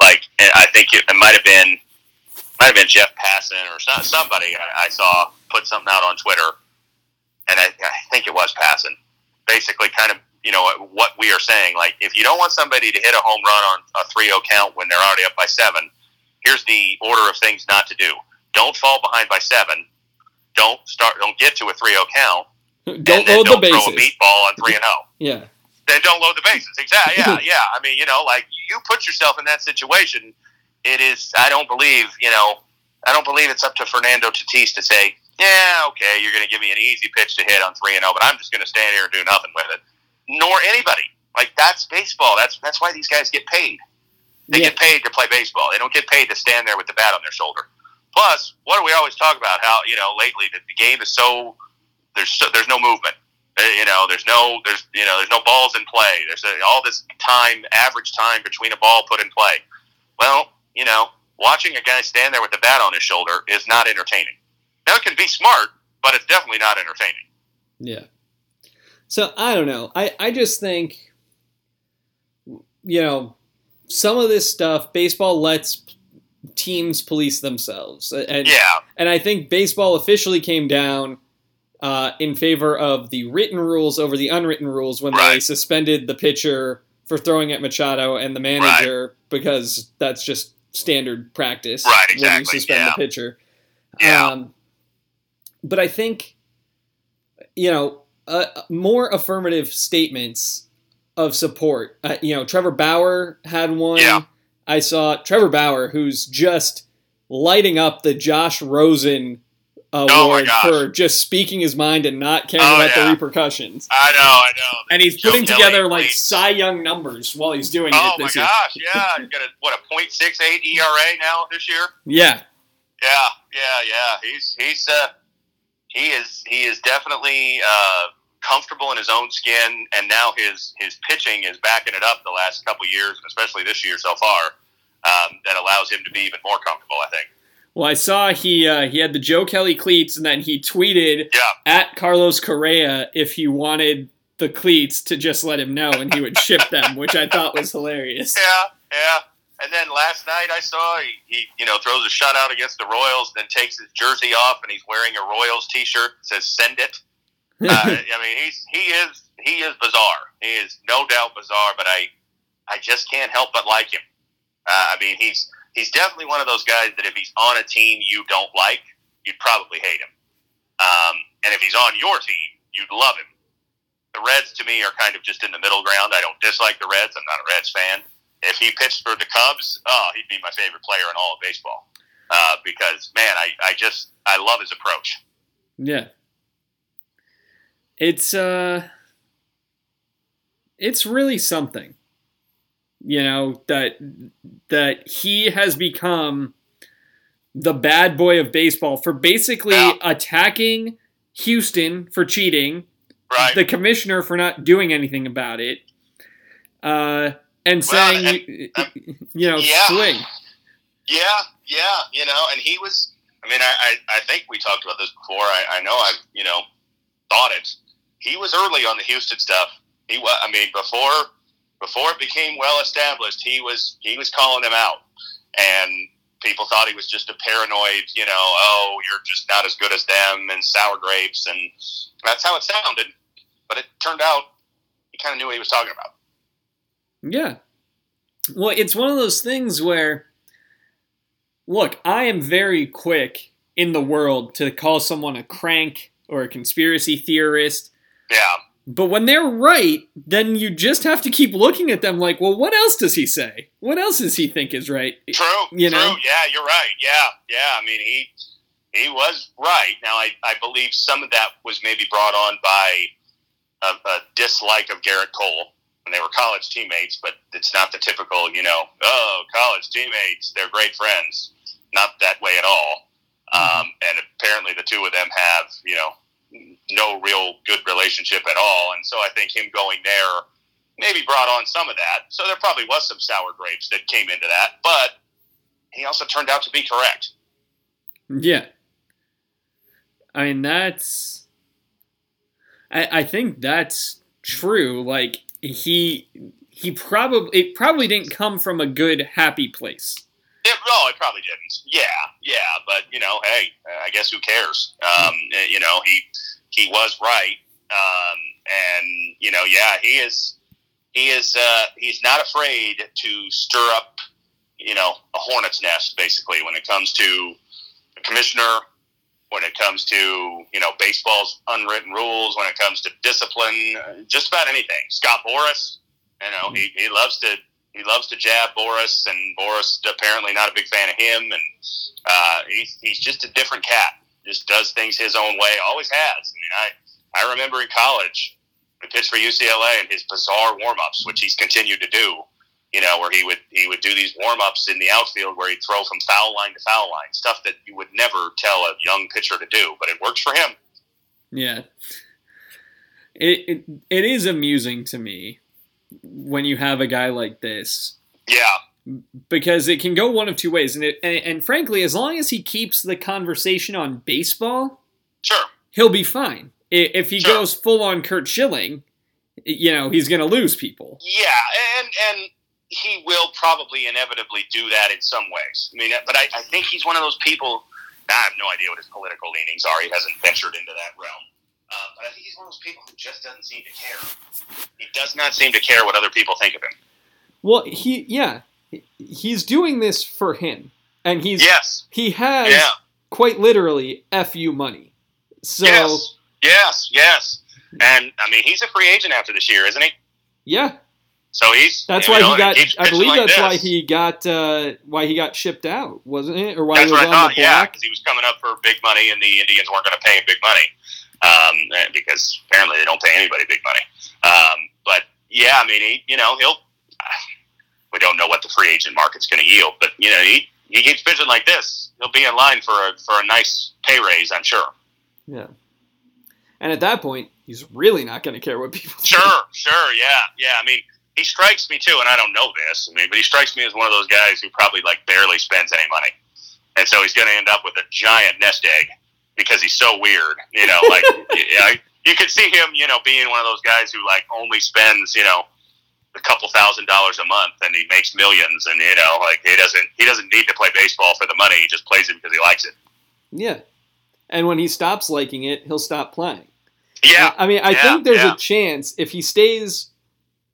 Like I think it, it might have been might have been Jeff Passan or somebody I, I saw put something out on Twitter, and I, I think it was Passan. Basically, kind of you know what we are saying. Like if you don't want somebody to hit a home run on a 3-0 count when they're already up by seven, here's the order of things not to do. Don't fall behind by seven. Don't start. Don't get to a 3-0 count. don't load don't the bases. Throw a meatball on three and zero. Yeah. Then don't load the bases. Exactly. Yeah. *laughs* yeah. I mean, you know, like you put yourself in that situation. It is. I don't believe. You know. I don't believe it's up to Fernando Tatis to say, yeah, okay, you're going to give me an easy pitch to hit on three and zero, but I'm just going to stand here and do nothing with it. Nor anybody. Like that's baseball. That's that's why these guys get paid. They Yeah. get paid to play baseball. They don't get paid to stand there with the bat on their shoulder. Plus, what do we always talk about? How you know lately that the game is so there's so, there's no movement. Uh, You know, there's no there's you know there's no balls in play. There's uh all this time, average time between a ball put in play. Well, you know, watching a guy stand there with the bat on his shoulder is not entertaining. Now it can be smart, but it's definitely not entertaining. Yeah. So I don't know. I, I just think, you know, some of this stuff, baseball lets teams police themselves. And, Yeah, and I think baseball officially came down uh, in favor of the written rules over the unwritten rules when they suspended the pitcher for throwing at Machado and the manager because that's just standard practice Right, when you suspend yeah. the pitcher. Yeah. Um, but I think, you know, uh, more affirmative statements of support. Uh, you know, Trevor Bauer had one. Yeah. I saw Trevor Bauer, who's just lighting up the Josh Rosen Oh award gosh. for just speaking his mind and not caring Oh, about the repercussions. I know, I know. And he's Joe putting Kelly together like tweets. Cy Young numbers while he's doing Oh it my year. gosh, *laughs* yeah, he's got a what a .68 ERA now this year. Yeah, Yeah, yeah, yeah. He's he's uh he is he is definitely uh comfortable in his own skin and now his his pitching is backing it up the last couple years and especially this year so far. Um, that allows him to be even more comfortable, I think. Well, I saw he uh, he had the Joe Kelly cleats, and then he tweeted Yeah. at Carlos Correa if he wanted the cleats to just let him know, and he would ship *laughs* them, which I thought was hilarious. Yeah, yeah. And then last night I saw he, he you know throws a shutout against the Royals, then takes his jersey off and he's wearing a Royals T-shirt that says "Send it." Uh, *laughs* I mean, he's he is he is bizarre. He is no doubt bizarre, but I I just can't help but like him. Uh, I mean, he's he's definitely one of those guys that if he's on a team you don't like, you'd probably hate him. Um, and if he's on your team, you'd love him. The Reds to me are kind of just in the middle ground. I don't dislike the Reds. I'm not a Reds fan. If he pitched for the Cubs, oh, he'd be my favorite player in all of baseball. Uh, because man, I, I just I love his approach. yeah, it's uh, it's really something, you know that that he has become the bad boy of baseball for basically Yeah. attacking Houston for cheating, Right. the commissioner for not doing anything about it, uh, and Well, saying, and- you know, Yeah. swing. Yeah, yeah, you know, and he was. I mean, I, I, I think we talked about this before. I, I know I've you know thought it. He was early on the Houston stuff. He was. I mean, before before it became well established, he was he was calling them out, and people thought he was just a paranoid. You know, oh, you're just not as good as them, and sour grapes, and that's how it sounded. But it turned out he kind of knew what he was talking about. Yeah. Well, it's one of those things where, look, I am very quick in the world to call someone a crank or a conspiracy theorist. Yeah, But when they're right, then you just have to keep looking at them like, well, what else does he say? What else does he think is right? True. You true. know? Yeah, you're right. Yeah, yeah. I mean, he he was right. Now, I, I believe some of that was maybe brought on by a, a dislike of Gerrit Cole when they were college teammates, but it's not the typical, you know, oh, college teammates, they're great friends. Not that way at all. Um, and apparently, the two of them have, you know, no real good relationship at all. And so I think him going there maybe brought on some of that. So there probably was some sour grapes that came into that, but he also turned out to be correct. Yeah. I mean, that's. I, I think that's true. Like, he. He probably it probably didn't come from a good happy place. It, no, it probably didn't. Yeah, yeah, but you know, hey, I guess who cares? Um, you know, he he was right, um, and you know, yeah, he is he is uh, he's not afraid to stir up, you know, a hornet's nest basically when it comes to the commissioner, when it comes to you know baseball's unwritten rules, when it comes to discipline, uh, just about anything. Scott Boras, you know, he, he loves to he loves to jab Boras, and Boras apparently not a big fan of him, and uh, he's he's just a different cat. Just does things his own way. Always has. I mean, I I remember in college, he pitched for UCLA and his bizarre warm ups, which he's continued to do. You know, where he would he would do these warm ups in the outfield where he'd throw from foul line to foul line, stuff that you would never tell a young pitcher to do, but it works for him. Yeah. It, it it is amusing to me when you have a guy like this Yeah, because it can go one of two ways and it and, and frankly as long as he keeps the conversation on baseball sure. he'll be fine if he Sure. goes full on Curt Schilling you know he's going to lose people Yeah, and and he will probably inevitably do that in some ways. I mean, but I, I think he's one of those people. I have no idea what his political leanings are. He hasn't ventured into that realm. But I think he's one of those people who just doesn't seem to care. He does not seem to care what other people think of him. well he yeah he's doing this for him and he's Yes. he has Yeah. quite literally fu money so yes. Yes. Yes. And I mean, he's a free agent after this year, isn't he? yeah So he's. That's why know, he got. I believe like that's why he got. Uh, why he got shipped out, wasn't it? Or why That's he was what I on thought. the Yeah, because he was coming up for big money, and the Indians weren't going to pay him big money um, because apparently they don't pay anybody big money. Um, but yeah, I mean, he, you know, he'll. We don't know what the free agent market's going to yield, but you know, he he keeps pitching like this. He'll be in line for a for a nice pay raise, I'm sure. Yeah. And at that point, he's really not going to care what people. think. Sure, sure, yeah, yeah. I mean, he strikes me too, and I don't know this. I mean, but he strikes me as one of those guys who probably like barely spends any money, and so he's going to end up with a giant nest egg because he's so weird. You know, like *laughs* yeah, you could see him, you know, being one of those guys who like only spends, you know, a couple thousand dollars a month, and he makes millions, and you know, like he doesn't he doesn't need to play baseball for the money. He just plays it because he likes it. Yeah. And when he stops liking it, he'll stop playing. Yeah, I mean, I Yeah, think there's yeah. a chance if he stays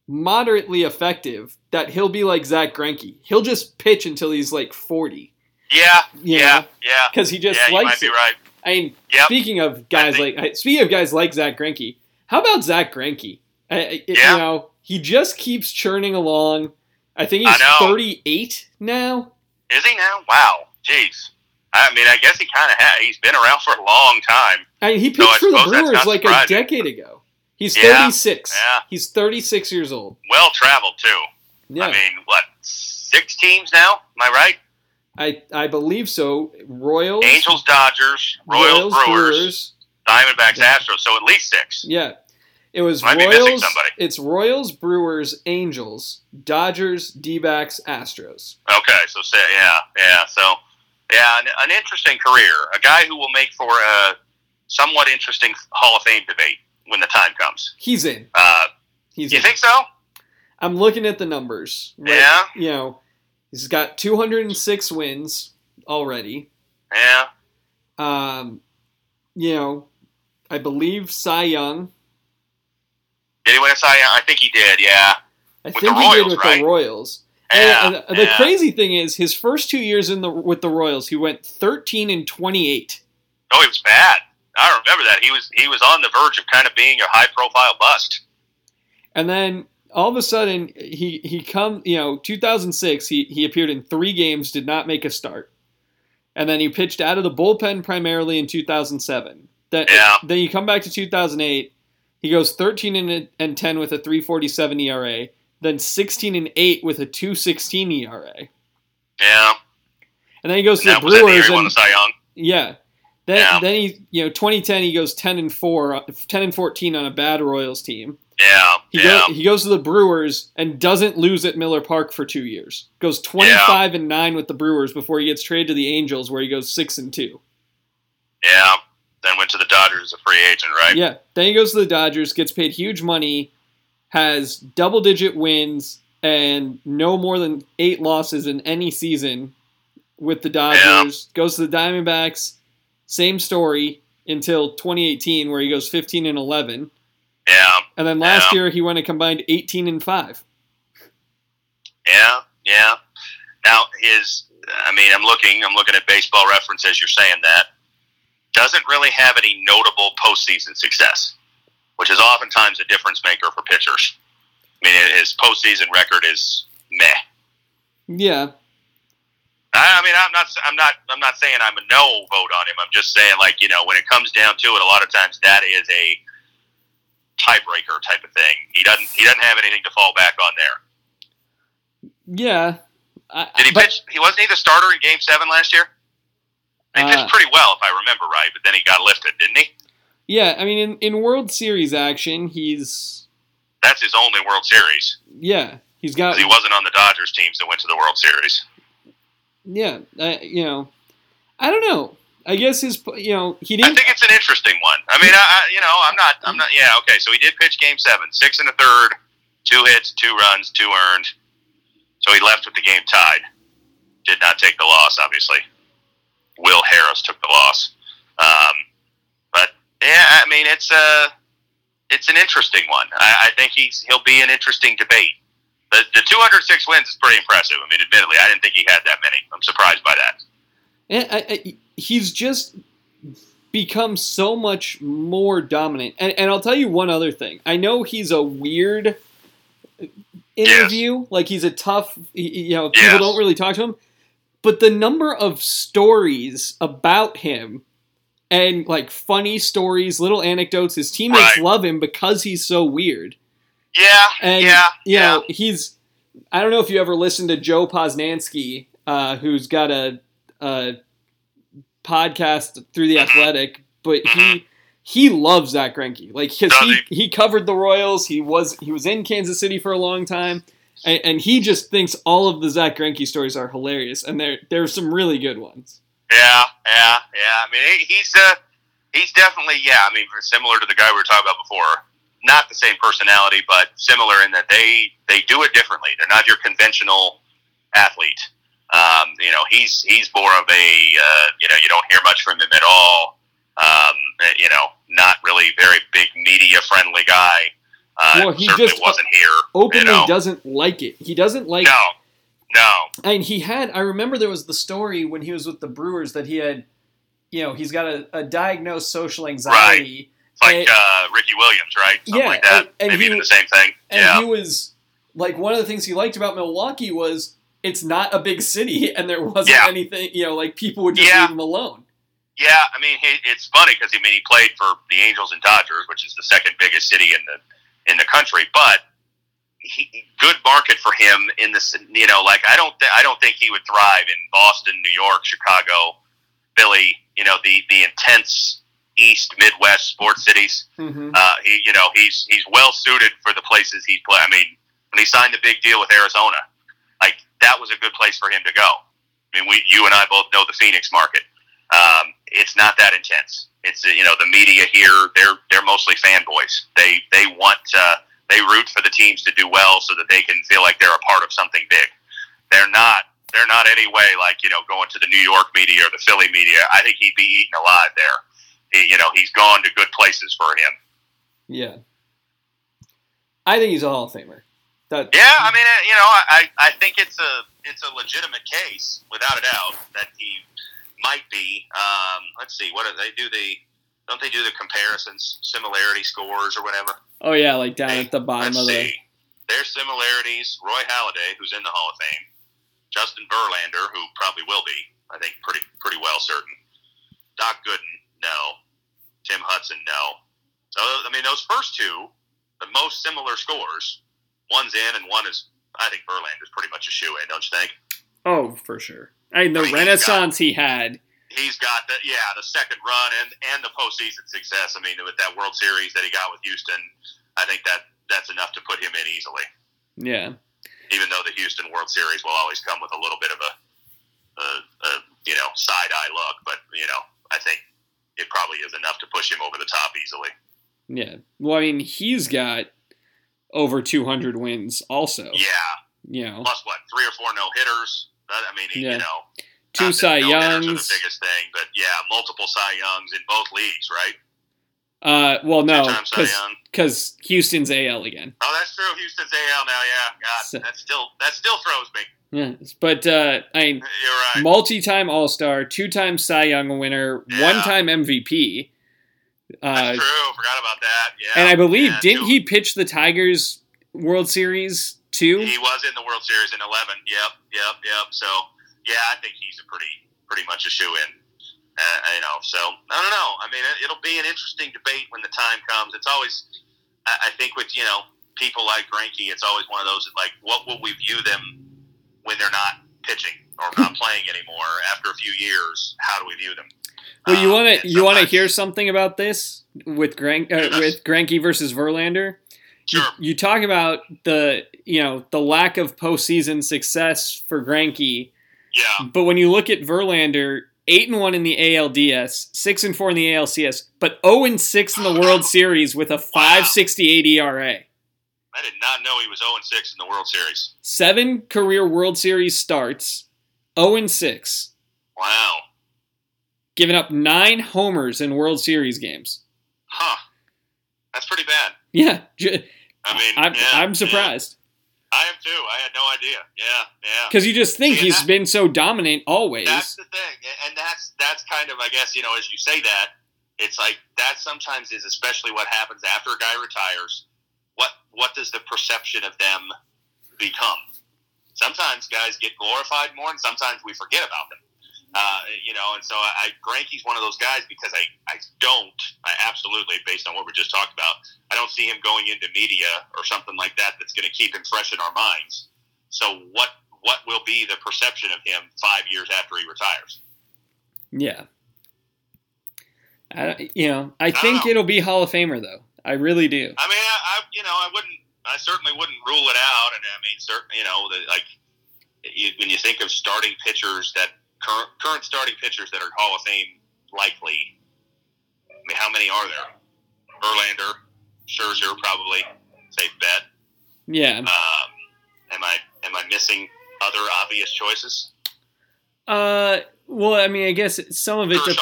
moderately effective that he'll be like Zack Greinke. He'll just pitch until he's like 40. yeah, You yeah, yeah. Because he just yeah, you likes might be it. right. I mean, Yep. speaking of guys think- like speaking of guys like Zack Greinke, how about Zack Greinke? I, Yeah. You know, he just keeps churning along. I think he's I 38 now. Is he now? Wow. Jeez. I mean, I guess he kind of had. He's been around for a long time. I mean, he So pitched for the Brewers like a decade ago. He's Yeah, 36. yeah. He's 36 years old. Well traveled too. Yeah, I mean, what? Six teams now? Am I right? I, I believe so. Royals, Angels, Dodgers, Royals, Brewers, Diamondbacks, Yeah. Astros. So at least six. Yeah. It was Might be Royals. somebody. It's Royals, Brewers, Angels, Dodgers, D-backs, Astros. Okay, so say yeah, yeah. So yeah, an, an interesting career. A guy who will make for a somewhat interesting Hall of Fame debate when the time comes. He's in. Uh, He's you in. think so? I'm looking at the numbers. right? Yeah. You know, he's got 206 wins already. Yeah. Um, you know, I believe Cy Young. Did he win a Cy Young? I think he did. Yeah. I With think the he did with right? the Royals. Yeah. And, the yeah. crazy thing is, his first two years in the with the Royals, he went 13 and 28. Oh, he was bad. I remember that. He was he was on the verge of kind of being a high profile bust. And then all of a sudden, he he come you know 2006. He he appeared in three games, did not make a start, and then he pitched out of the bullpen primarily in 2007. Then Yeah. then you come back to 2008. He goes 13 and, and 10 with a 3.47 ERA, then 16 and 8 with a 2.16 ERA, Yeah. and then he goes to that the Brewers and the Cy Young. yeah. Then, Yeah. then he, you know, 2010 he goes 10 and 4, 10 and 14 on a bad Royals team. Yeah. He Yeah. go, he goes to the Brewers and doesn't lose at Miller Park for two years. Goes 25 and 9 with the Brewers before he gets traded to the Angels, where he goes 6 and 2. Yeah. Then went to the Dodgers as a free agent, right? Yeah. Then he goes to the Dodgers, gets paid huge money, has double digit wins, and no more than eight losses in any season with the Dodgers. Goes to the Diamondbacks, same story until 2018, where he goes 15 and 11. Yeah. And then last Yeah. year he went a combined 18 and 5. Yeah. Yeah. Now his, I mean, I'm looking, I'm looking at baseball reference as you're saying that. Doesn't really have any notable postseason success, which is oftentimes a difference maker for pitchers. I mean, his postseason record is meh. Yeah. I I mean, I'm not, I'm not, I'm not saying I'm a no vote on him. I'm just saying, like, you know, when it comes down to it, a lot of times that is a tiebreaker type of thing. He doesn't, he doesn't have anything to fall back on there. Yeah. I, Did he but- pitch? He wasn't he the starter in Game Seven last year? He Uh, pitched pretty well, if I remember right. But then he got lifted, didn't he? Yeah, I mean, in, in World Series action, he's That's his only World Series. yeah, he's got. he wasn't on the Dodgers teams that went to the World Series. yeah, uh, you know, I don't know. I guess his you know he didn't. I think it's an interesting one. I mean, I, you know, I'm not, I'm not. Yeah, okay. So he did pitch Game Seven, six and a third, two hits, two runs, two earned. So he left with the game tied. Did not take the loss, obviously. Will Harris took the loss. Um, but yeah, I mean, it's a, it's an interesting one. I, I think he's he'll be an interesting debate. The, the 206 wins is pretty impressive. I mean, admittedly, I didn't think he had that many. I'm surprised by that. And I, I, he's just become so much more dominant. And, and I'll tell you one other thing. I know he's a weird interview. Like he's a tough. You know, people Yes. don't really talk to him. But the number of stories about him and like funny stories, little anecdotes, his teammates Right. love him because he's so weird. Yeah, And yeah, you yeah. know, he's I don't know if you ever listened to Joe Posnanski, uh, who's got a, a podcast through the Mhm. Athletic, but he he loves Zack Greinke. Like because he, he covered the Royals, he was he was in Kansas City for a long time, and, and he just thinks all of the Zack Greinke stories are hilarious, and there there's some really good ones. Yeah, yeah, yeah. I mean, he's uh, he's definitely yeah. I mean, similar to the guy we were talking about before. Not the same personality, but similar in that they they do it differently. They're not your conventional athlete. Um, you know, he's he's more of a uh, you know you don't hear much from him at all. Um, you know, not really very big media friendly guy. Uh, Well, he just wasn't here. Openly you know? doesn't like it. He doesn't like No, no. And he had, I remember there was the story when he was with the Brewers that he had, you know, he's got a, a diagnosed social anxiety. It's like And- uh, Ricky Williams, right? Something Yeah, like that. and- and Maybe he- even the same thing. And yeah. he was, like, one of the things he liked about Milwaukee was it's not a big city *laughs* and there wasn't Yeah. anything, you know, like people would just Yeah. leave him alone. Yeah, I mean, he, it's funny because I mean he played for the Angels and Dodgers, which is the second biggest city in the in the country. But he, good market for him in this. You know, like I don't th- I don't think he would thrive in Boston, New York, Chicago, Philly. You know, the the intense East Midwest sports cities. hmm Uh, he, you know, he's he's well suited for the places he's play. I mean, when he signed the big deal with Arizona, that was a good place for him to go. I mean, we, you and I both know the Phoenix market. Um, it's not that intense. It's you know the media here. They're they're mostly fanboys. They they want uh, they root for the teams to do well so that they can feel like they're a part of something big. They're not they're not any way like you know going to the New York media or the Philly media. I think he'd be eaten alive there. He, you know he's gone to good places for him. Yeah. I think he's a Hall of Famer. That, Yeah, I mean, uh, you know, I, I think it's a it's a legitimate case, without a doubt, that he might be. Um, let's see, what do they do? The don't they do the comparisons, similarity scores, or whatever? Oh, yeah, like down at the bottom Let's of the. see. There's similarities. Roy Halladay, who's in the Hall of Fame, Justin Verlander, who probably will be, I think, pretty pretty well certain. Doc Gooden, no. Tim Hudson, no. So I mean, those first two, the most similar scores. One's in, and one is. I think Verlander's pretty much a shoe in, don't you think? Oh, for sure. I mean, the I mean, renaissance he had. He's got the yeah the second run and and the postseason success. I mean, with that World Series that he got with Houston, I think that that's enough to put him in easily. Yeah. Even though the Houston World Series will always come with a little bit of a, a, a you know side eye look, but you know I think it probably is enough to push him over the top easily. Yeah. Well, I mean, he's got over 200 wins also. Yeah. You know, Plus what, three or four no hitters? I mean, Yeah. you know, two Cy no-hitters are the Youngs. biggest thing, but yeah, multiple Cy Youngs in both leagues, right? Uh, well, no, Two-time Cy Young. because Houston's AL again. Oh, that's true. Houston's AL now. Yeah, God, So- that still that still throws me. Yeah. But uh, I mean, You're right. multi-time All-Star, two-time Cy Young winner, Yeah. one-time MVP. Uh, That's true. Forgot about that. Yeah. and I believe Yeah, didn't he pitch the Tigers World Series too? He was in the World Series in eleven. Yep, yep, yep. So yeah, I think he's a pretty pretty much a shoe in. Uh, you know, so I don't know. I mean, it, it'll be an interesting debate when the time comes. It's always, I, I think, with you know people like Greinke, it's always one of those like, what will we view them when they're not pitching or not playing anymore after a few years? How do we view them? Well, you Um, want and to you want to hear something about this with Grank uh, with Greinke versus Verlander? You, Sure. you talk about the you know the lack of postseason success for Greinke, Yeah. but when you look at Verlander, eight and one in the ALDS, six and four in the ALCS, but zero and six in the World Series with a five sixty eight ERA. I did not know he was 0 6 in the World Series. Seven career World Series starts, zero and six, Wow. giving up nine homers in World Series games. Huh. That's pretty bad. Yeah, I mean, I'm yeah, I'm yeah. surprised. I am too. I had no idea. Yeah, yeah. Because you just think Yeah, he's that- been so dominant always. That's the thing, and that's that's kind of, I guess, you know, as you say that, it's like that sometimes is especially what happens after a guy retires. What what does the perception of them become? Sometimes guys get glorified more, and sometimes we forget about them. Uh, you know, and so I, I Greinke's one of those guys because I, I don't, I absolutely, based on what we just talked about, I don't see him going into media or something like that that's going to keep him fresh in our minds. So what what will be the perception of him five years after he retires? yeah. I, you know, I don't think know. it'll be Hall of Famer though. I really do. I mean, I, I you know, I wouldn't, I certainly wouldn't rule it out. And I mean, certainly, you know, the, like you, when you think of starting pitchers that current current starting pitchers that are Hall of Fame likely, I mean, how many are there? Verlander, Scherzer, probably safe bet. Yeah. Um, am I am I missing other obvious choices? Uh. Well, I mean, I guess some of it. de-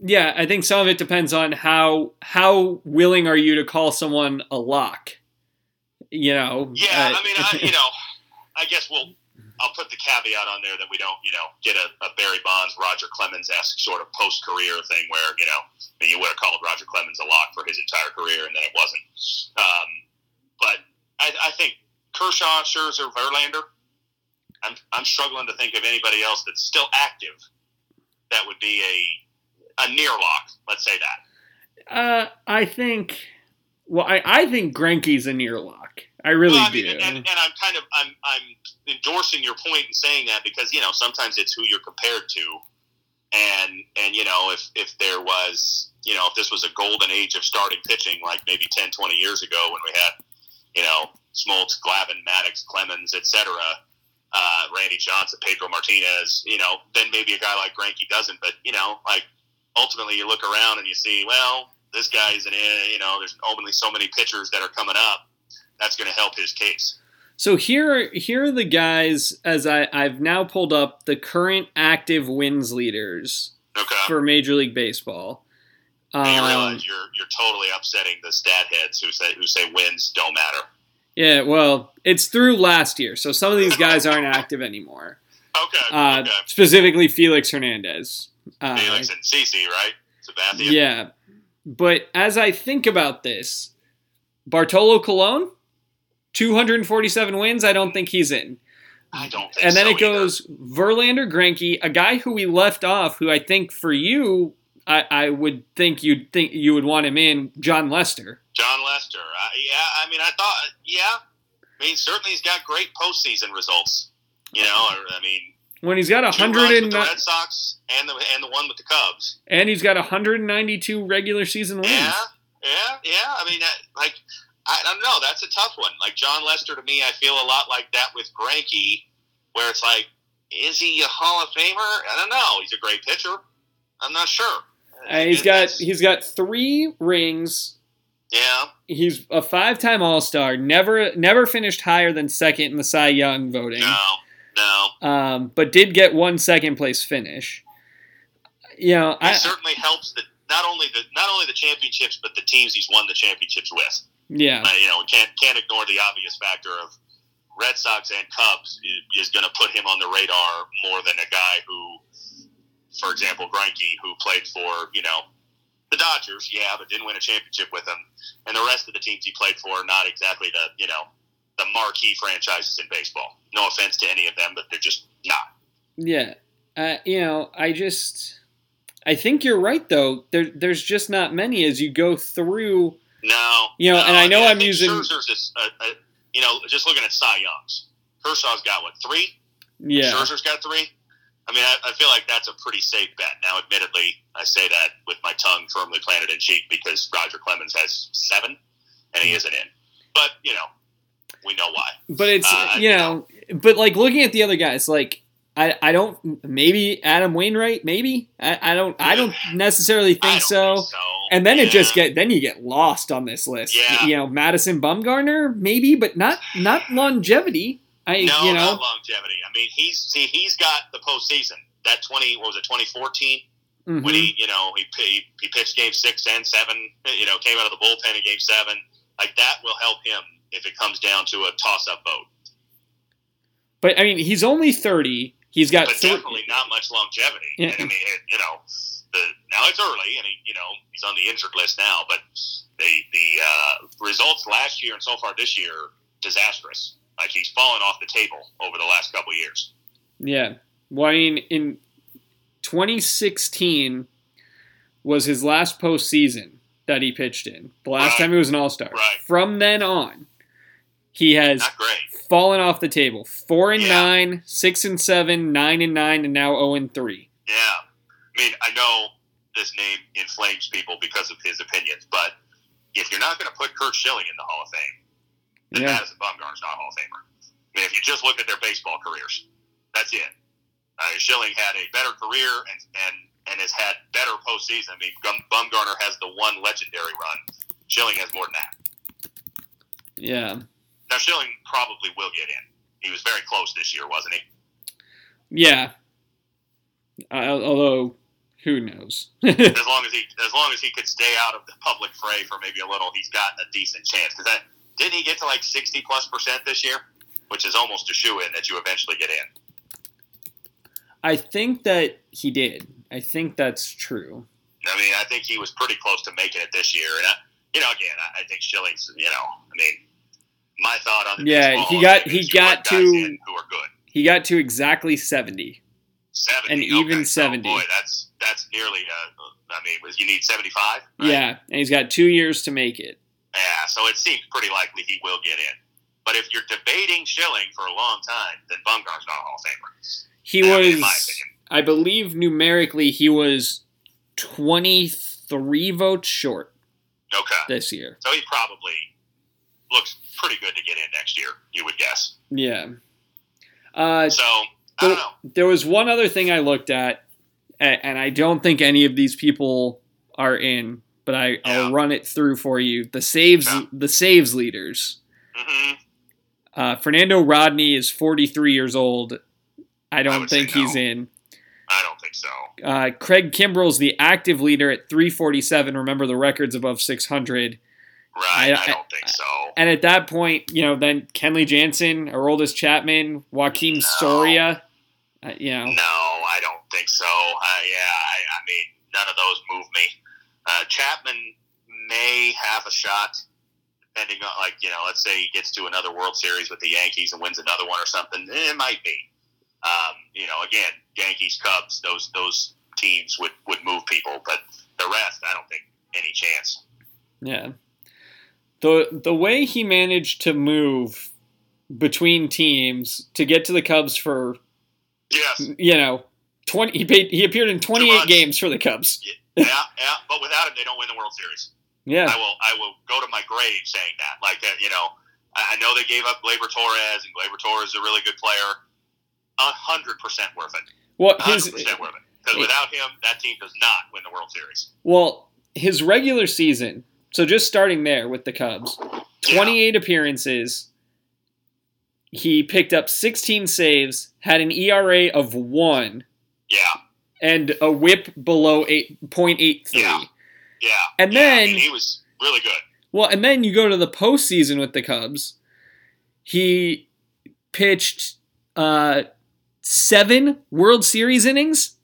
yeah, I think some of it depends on how how willing are you to call someone a lock. You know. Yeah, uh, I mean, I, you *laughs* know, I guess we'll. I'll put the caveat on there that we don't, you know, get a, a Barry Bonds, Roger Clemens esque sort of post career thing where, you know, I mean, you would have called Roger Clemens a lock for his entire career and then it wasn't. Um, but I, I think Kershaw, Scherzer, Verlander. I'm I'm struggling to think of anybody else that's still active that would be a a near lock. Let's say that. Uh, I think. Well, I, I think Greinke's a near lock. I really well, I do. and, and I'm kind of I'm I'm endorsing your and saying that because you know sometimes it's who you're compared to, and and you know if if there was you know if this was a golden age of starting pitching like maybe 10, 20 years ago when we had you know Smoltz, Glavine, Maddux, Clemens, etc. Uh, Randy Johnson, Pedro Martinez, you know, then maybe a guy like Greinke doesn't. But you know, like ultimately, you look around and you see, well, this guy's an, you know, there's only so many pitchers that are coming up. That's going to help his case. So here, here are the guys as I, I've now pulled up the current active wins leaders Okay. for Major League Baseball. Um, realize you're you're totally upsetting the stat heads who say who say wins don't matter. yeah, well, it's through last year, so some of these guys aren't active anymore. Okay. Uh, okay. Specifically, Felix Hernandez. Uh, Felix and CC, right? Sabathia. yeah, but as I think about this, Bartolo Colon, 247 wins. I don't think he's in. I don't think. and then so it goes Verlander, Greinke, a guy who we left off, who I think for you, I, I would think you'd think you would want him in, Jon Lester. Jon Lester. Uh, yeah. I mean, I thought. Yeah. I mean, certainly he's got great postseason results. You know, or, I mean, When he's got a hundred and the Red Sox and the and the one with the Cubs. and he's got 192 regular season wins. Yeah, yeah, yeah. I mean, like I don't know. That's a tough one. Like Jon Lester, to me, I feel a lot like that with Greinke, where it's like, is he a Hall of Famer? I don't know. He's a great pitcher. I'm not sure. Uh, he's got he's got three rings. Yeah. He's a five-time All-Star. Never never finished higher than second in the Cy Young voting. No. No. Um, but did get one second place finish. You know, It I certainly helps that not only the not only the championships, but the teams he's won the championships with. Yeah Uh, you know, can't can't ignore the obvious factor of Red Sox and Cubs is going to put him on the radar more than a guy who, for example, Greinke, who played for you know the Dodgers, yeah, but didn't win a championship with them, and the rest of the teams he played for, are not exactly the you know the marquee franchises in baseball. No offense to any of them, but they're just not. Yeah. Uh, you know, I just I think you're right though. There there's just not many as you go through No, You know, no, and I know I'm think using- Scherzer's uh, uh, you know, just looking at Cy Youngs. Kershaw's got what three? yeah. Scherzer's got three. I mean, I, I feel like that's a pretty safe bet. Now, admittedly, I say that with my tongue firmly planted in cheek because Roger Clemens has seven, and he isn't in. But you know, we know why. But it's Uh, you you know, but like looking at the other guys, like I, I don't maybe Adam Wainwright, maybe I, I don't I don't *sighs* necessarily think don't so. think so. And then it just get then you get lost on this list. Yeah. You know, Madison Bumgarner, maybe, but not not longevity. I no, you know not longevity. I mean, he's see, he's got the postseason. That twenty what was it, twenty fourteen? mhm. when he, you know, he, he he pitched game six and seven. You know, came out of the bullpen in game seven. Like that will help him if it comes down to a toss-up vote. but I mean he's only thirty. He's got But three, definitely not much longevity. Yeah. And I mean, it, you know, the now it's early, and he, you know, he's on the injured list now. But the the uh, results last year and so far this year disastrous. Like he's fallen off the table over the last couple of years. Yeah. Well, I mean, in 2016 was his last postseason that he pitched in. The last Right. time he was an All Star. Right. From then on, he has fallen off the table. Four and Yeah. nine, six and seven, nine and nine, and now zero and three. Yeah. I mean, I know this name inflames people because of his opinions, but if you're not going to put Curt Schilling in the Hall of Fame, then Yeah. Madison Bumgarner's not a Hall of Famer. I mean, if you just look at their baseball careers, that's it. Uh, Schilling had a better career and, and, and has had better postseason. I mean, Bumgarner has the one legendary run. Schilling has more than that. Yeah. Now, Schilling probably will get in. He was very close this year, wasn't he? Yeah. Uh, although, who knows? *laughs* as long as he as long as he could stay out of the public fray for maybe a little, he's got a decent chance. Because that didn't he get to like sixty plus percent this year, which is almost a shoe in that you eventually get in. I think that he did. I think that's true. I mean, I think he was pretty close to making it this year, and I, you know, again, I, I think Schilling's. You know, I mean, my thought on the Yeah, he got- he got to- who are good. He got to exactly 70. Seventy, and even 70. Oh, boy, that's that's nearly. Uh, I mean, you need seventy five? Yeah, and he's got two years to make it. Yeah, so it seems pretty likely he will get in. But if you're debating Schilling for a long time, then Bumgarner's not a Hall of Famer. He I mean, in my was. I believe, numerically, he was 23 votes short Okay. this year. So he probably looks pretty good to get in next year, you would guess. Yeah. Uh, So, I don't know. there was one other thing I looked at, and I don't think any of these people are in, but I, I'll run it through for you. The saves, Yeah. the saves leaders. hmm Uh, Fernando Rodney is 43 years old. I don't say think he's in. I don't think so. Uh, Craig Kimbrel's the active leader at 347. Remember, the record's above 600. Right. I- I, don't think so. And at that point, you know, then Kenley Jansen, Aroldis Chapman, Joakim No. Soria, uh, you know, No, I don't think so. Uh, yeah, I, I mean, none of those move me. Uh, Chapman may have a shot, depending on, like, you know, let's say he gets to another World Series with the Yankees and wins another one or something. It might be. Um, you know, again, Yankees, Cubs, those those teams would, would move people, but the rest, I don't think any chance. yeah. The the way he managed to move between teams to get to the Cubs for Yes, you know 20 he paid, he appeared in 28 games for the Cubs. yeah, yeah, but without him, they don't win the World Series. Yeah. I will I will go to my grave saying that. Like uh, you know, I know they gave up Gleyber Torres, and Gleyber Torres is a really good player. A hundred percent worth it. Well, hundred percent worth it. Because without him, that team does not win the World Series. well, his regular season. So just starting there with the Cubs, 28 appearances. He picked up 16 saves, had an ERA of 1 Yeah, and a whip below 8.83. Yeah. yeah. And yeah, I then mean, he was really good. Well, and then you go to the postseason with the Cubs. He pitched uh, seven World Series innings.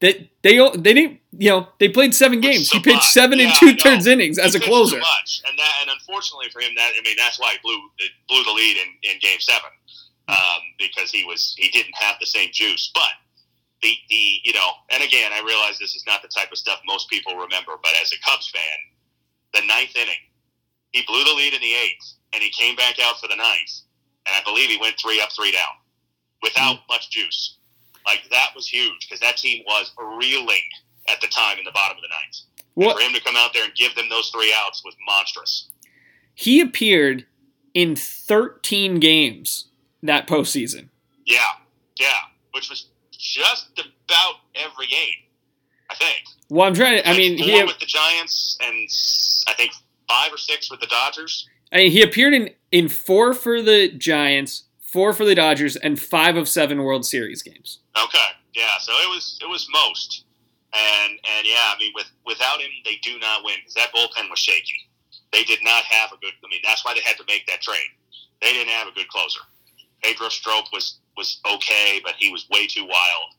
That they they didn't you know they played seven Which games. He pitched lot. seven Yeah, and two thirds innings as He a closer. much, and that and unfortunately for him, that I mean that's why he blew blew the lead in, in Game Seven um, because he was he didn't have the same juice. But the the you know, and again, I realize this is not the type of stuff most people remember, but as a Cubs fan, the ninth inning, he blew the lead in the eighth, and he came back out for the ninth, and I believe he went three up, three down, without much juice. Like that was huge because that team was reeling at the time in the bottom of the ninth. And for him to come out there and give them those three outs was monstrous. he appeared in 13 games that postseason. Yeah, yeah, which was just about every game, I think. Well, I'm trying to. I Like mean, four he with the Giants and I think five or six with the Dodgers. I mean, he appeared in in four for the Giants, four for the Dodgers, and five of seven World Series games. Okay, yeah, so it was it was most, and and yeah, I mean, with without him, they do not win because that bullpen was shaky. They did not have a good. I mean, that's why they had to make that trade. They didn't have a good closer. Pedro Strop was was okay, but he was way too wild.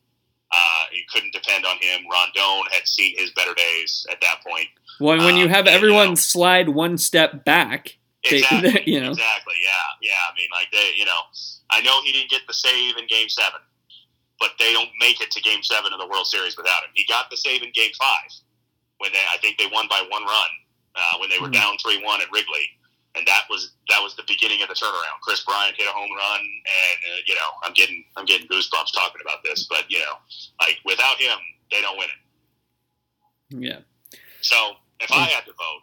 Uh, you couldn't depend on him. Rondon had seen his better days at that point. When when you Um, have and, everyone you know- slide one step back, They- *laughs* Exactly. you know. Exactly. Yeah. Yeah. I mean, like they, you know, I know he didn't get the save in Game Seven, but they don't make it to Game Seven of the World Series without him. He got the save in Game Five when they, I think they won by one run uh, when they were Mhm. down three one at Wrigley, and that was that was the beginning of the turnaround. Kris Bryant hit a home run, and uh, you know, I'm getting I'm getting goosebumps talking about this, but you know, like without him, they don't win it. yeah. So if I had to vote,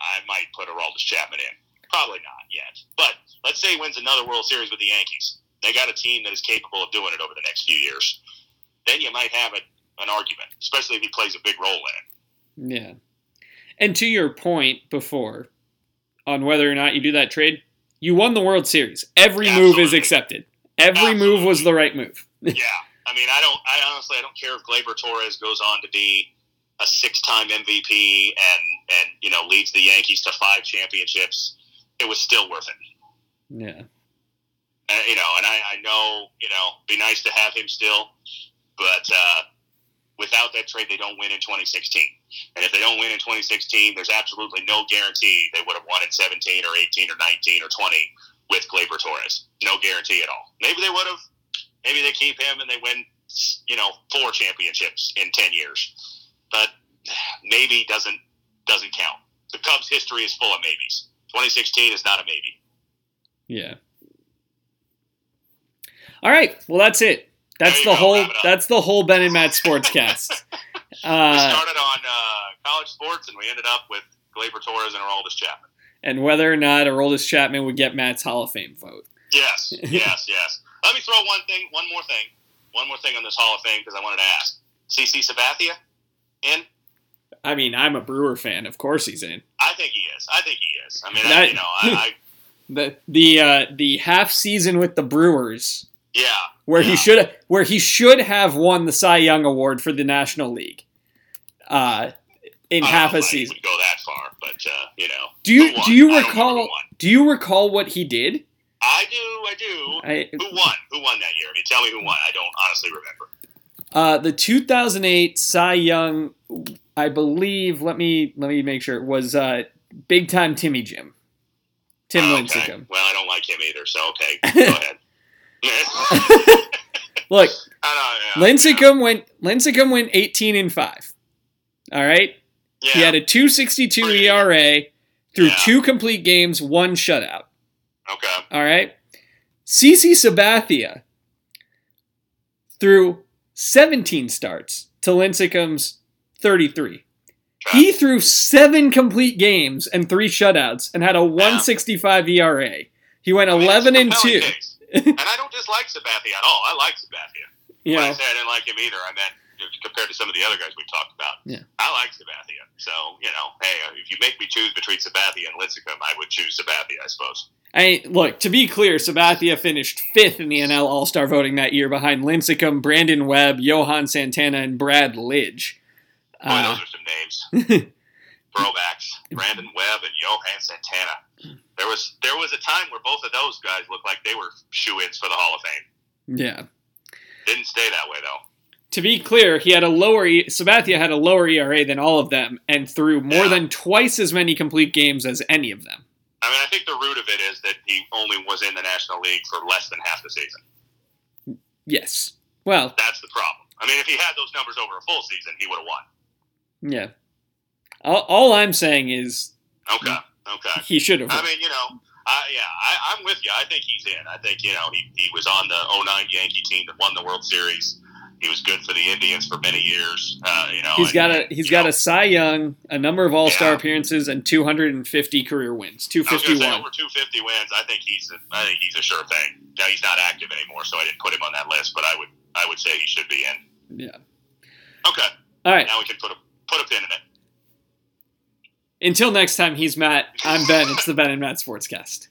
I might put Aroldis Chapman in. Probably not yet. But let's say he wins another World Series with the Yankees. They got a team that is capable of doing it over the next few years. Then you might have a, an argument, especially if he plays a big role in it. Yeah. And to your point before on whether or not you do that trade, you won the World Series. Every move is accepted. Every move was the right move. *laughs* yeah, I mean, I don't. I honestly, I don't care if Gleyber Torres goes on to be a six-time MVP and and you know leads the Yankees to five championships. It was still worth it. Yeah. Uh, you know, and I, I know, you know, be nice to have him still, but uh, without that trade, they don't win in 2016. And if they don't win in 2016, there's absolutely no guarantee they would have won in 17 or 18 or 19 or 20 with Gleyber Torres. No guarantee at all. Maybe they would have. Maybe they keep him and they win, you know, four championships in 10 years. But maybe doesn't doesn't count. The Cubs' history is full of maybes. 2016 is not a maybe. Yeah. All right. Well, that's it. That's the whole. wrap it up. That's the whole Ben and Matt Sportscast. *laughs* We Uh, started on uh, college sports, and we ended up with Gleyber Torres and Aroldis Chapman. and whether or not Aroldis Chapman would get Matt's Hall of Fame vote. Yes, *laughs* yes, yes. Let me throw one thing, one more thing, one more thing on this Hall of Fame because I wanted to ask. CC Sabathia in? I mean, I'm a Brewer fan. Of course, he's in. I think he is. I think he is. I mean, I, you know, I, I *laughs* the the uh, the half season with the Brewers yeah, where Yeah. he should where he should have won the Cy Young Award for the National League. Uh, in I don't half a season. Go that far, but uh, you know, Do you do you I don't remember recall do you recall what he did? I do, I do. I, Who won? Who won that year? Mean, tell me who won. I don't honestly remember. uh, the 2008 Cy Young, I believe. Let me let me make sure it was uh, big time Timmy Jim, Tim Oh, okay. Lincecum. Well, I don't like him either, so okay, *laughs* go ahead. *laughs* I Look, yeah, Lincecum went Lincecum went 18 and five. All right, Yeah, he had a 262 ERA through two complete games, one shutout. okay. All right. CC Sabathia threw 17 starts to Lincecum's 33. He threw seven complete games and three shutouts and had a 165 ERA. He went I mean, 11 it's and 2. case. And I don't dislike Sabathia at all. I like Sabathia. You When I say I didn't like him either, I meant compared to some of the other guys we talked about. Yeah. I like Sabathia. So, you know, hey, if you make me choose between Sabathia and Lincecum, I would choose Sabathia, I suppose. I look to be clear. Sabathia finished fifth in the NL All Star voting that year, behind Lincecum, Brandon Webb, Johan Santana, and Brad Lidge. Boy, Uh, those are some names. *laughs* Throwbacks. Brandon Webb and Johan Santana. There was there was a time where both of those guys looked like they were shoe-ins for the Hall of Fame. yeah. Didn't stay that way though. To be clear, he had a lower E- Sabathia had a lower ERA than all of them, and threw more Yeah. than twice as many complete games as any of them. I mean, I think the root of it is that he only was in the National League for less than half the season. Yes. Well, That's the problem. I mean, if he had those numbers over a full season, he would have won. yeah. All, all I'm saying is Okay. Okay. *laughs* he should have. I mean, you know, I, yeah, I, I'm with you. I think he's in. I think, you know, he, he was on the 09 Yankee team that won the World Series. He was good for the Indians for many years. Uh, you know, He's and- got a he's got know, a Cy Young, a number of All Star Yeah. appearances, and 250 career wins. I was going to say 251. over 250 wins. I think he's a, I think he's a sure thing. Now he's not active anymore, so I didn't put him on that list. But I would I would say he should be in. Yeah. Okay, All right. now we can put a put a pin in it. Until next time, he's Matt. I'm Ben. It's the Ben and Matt Sportscast.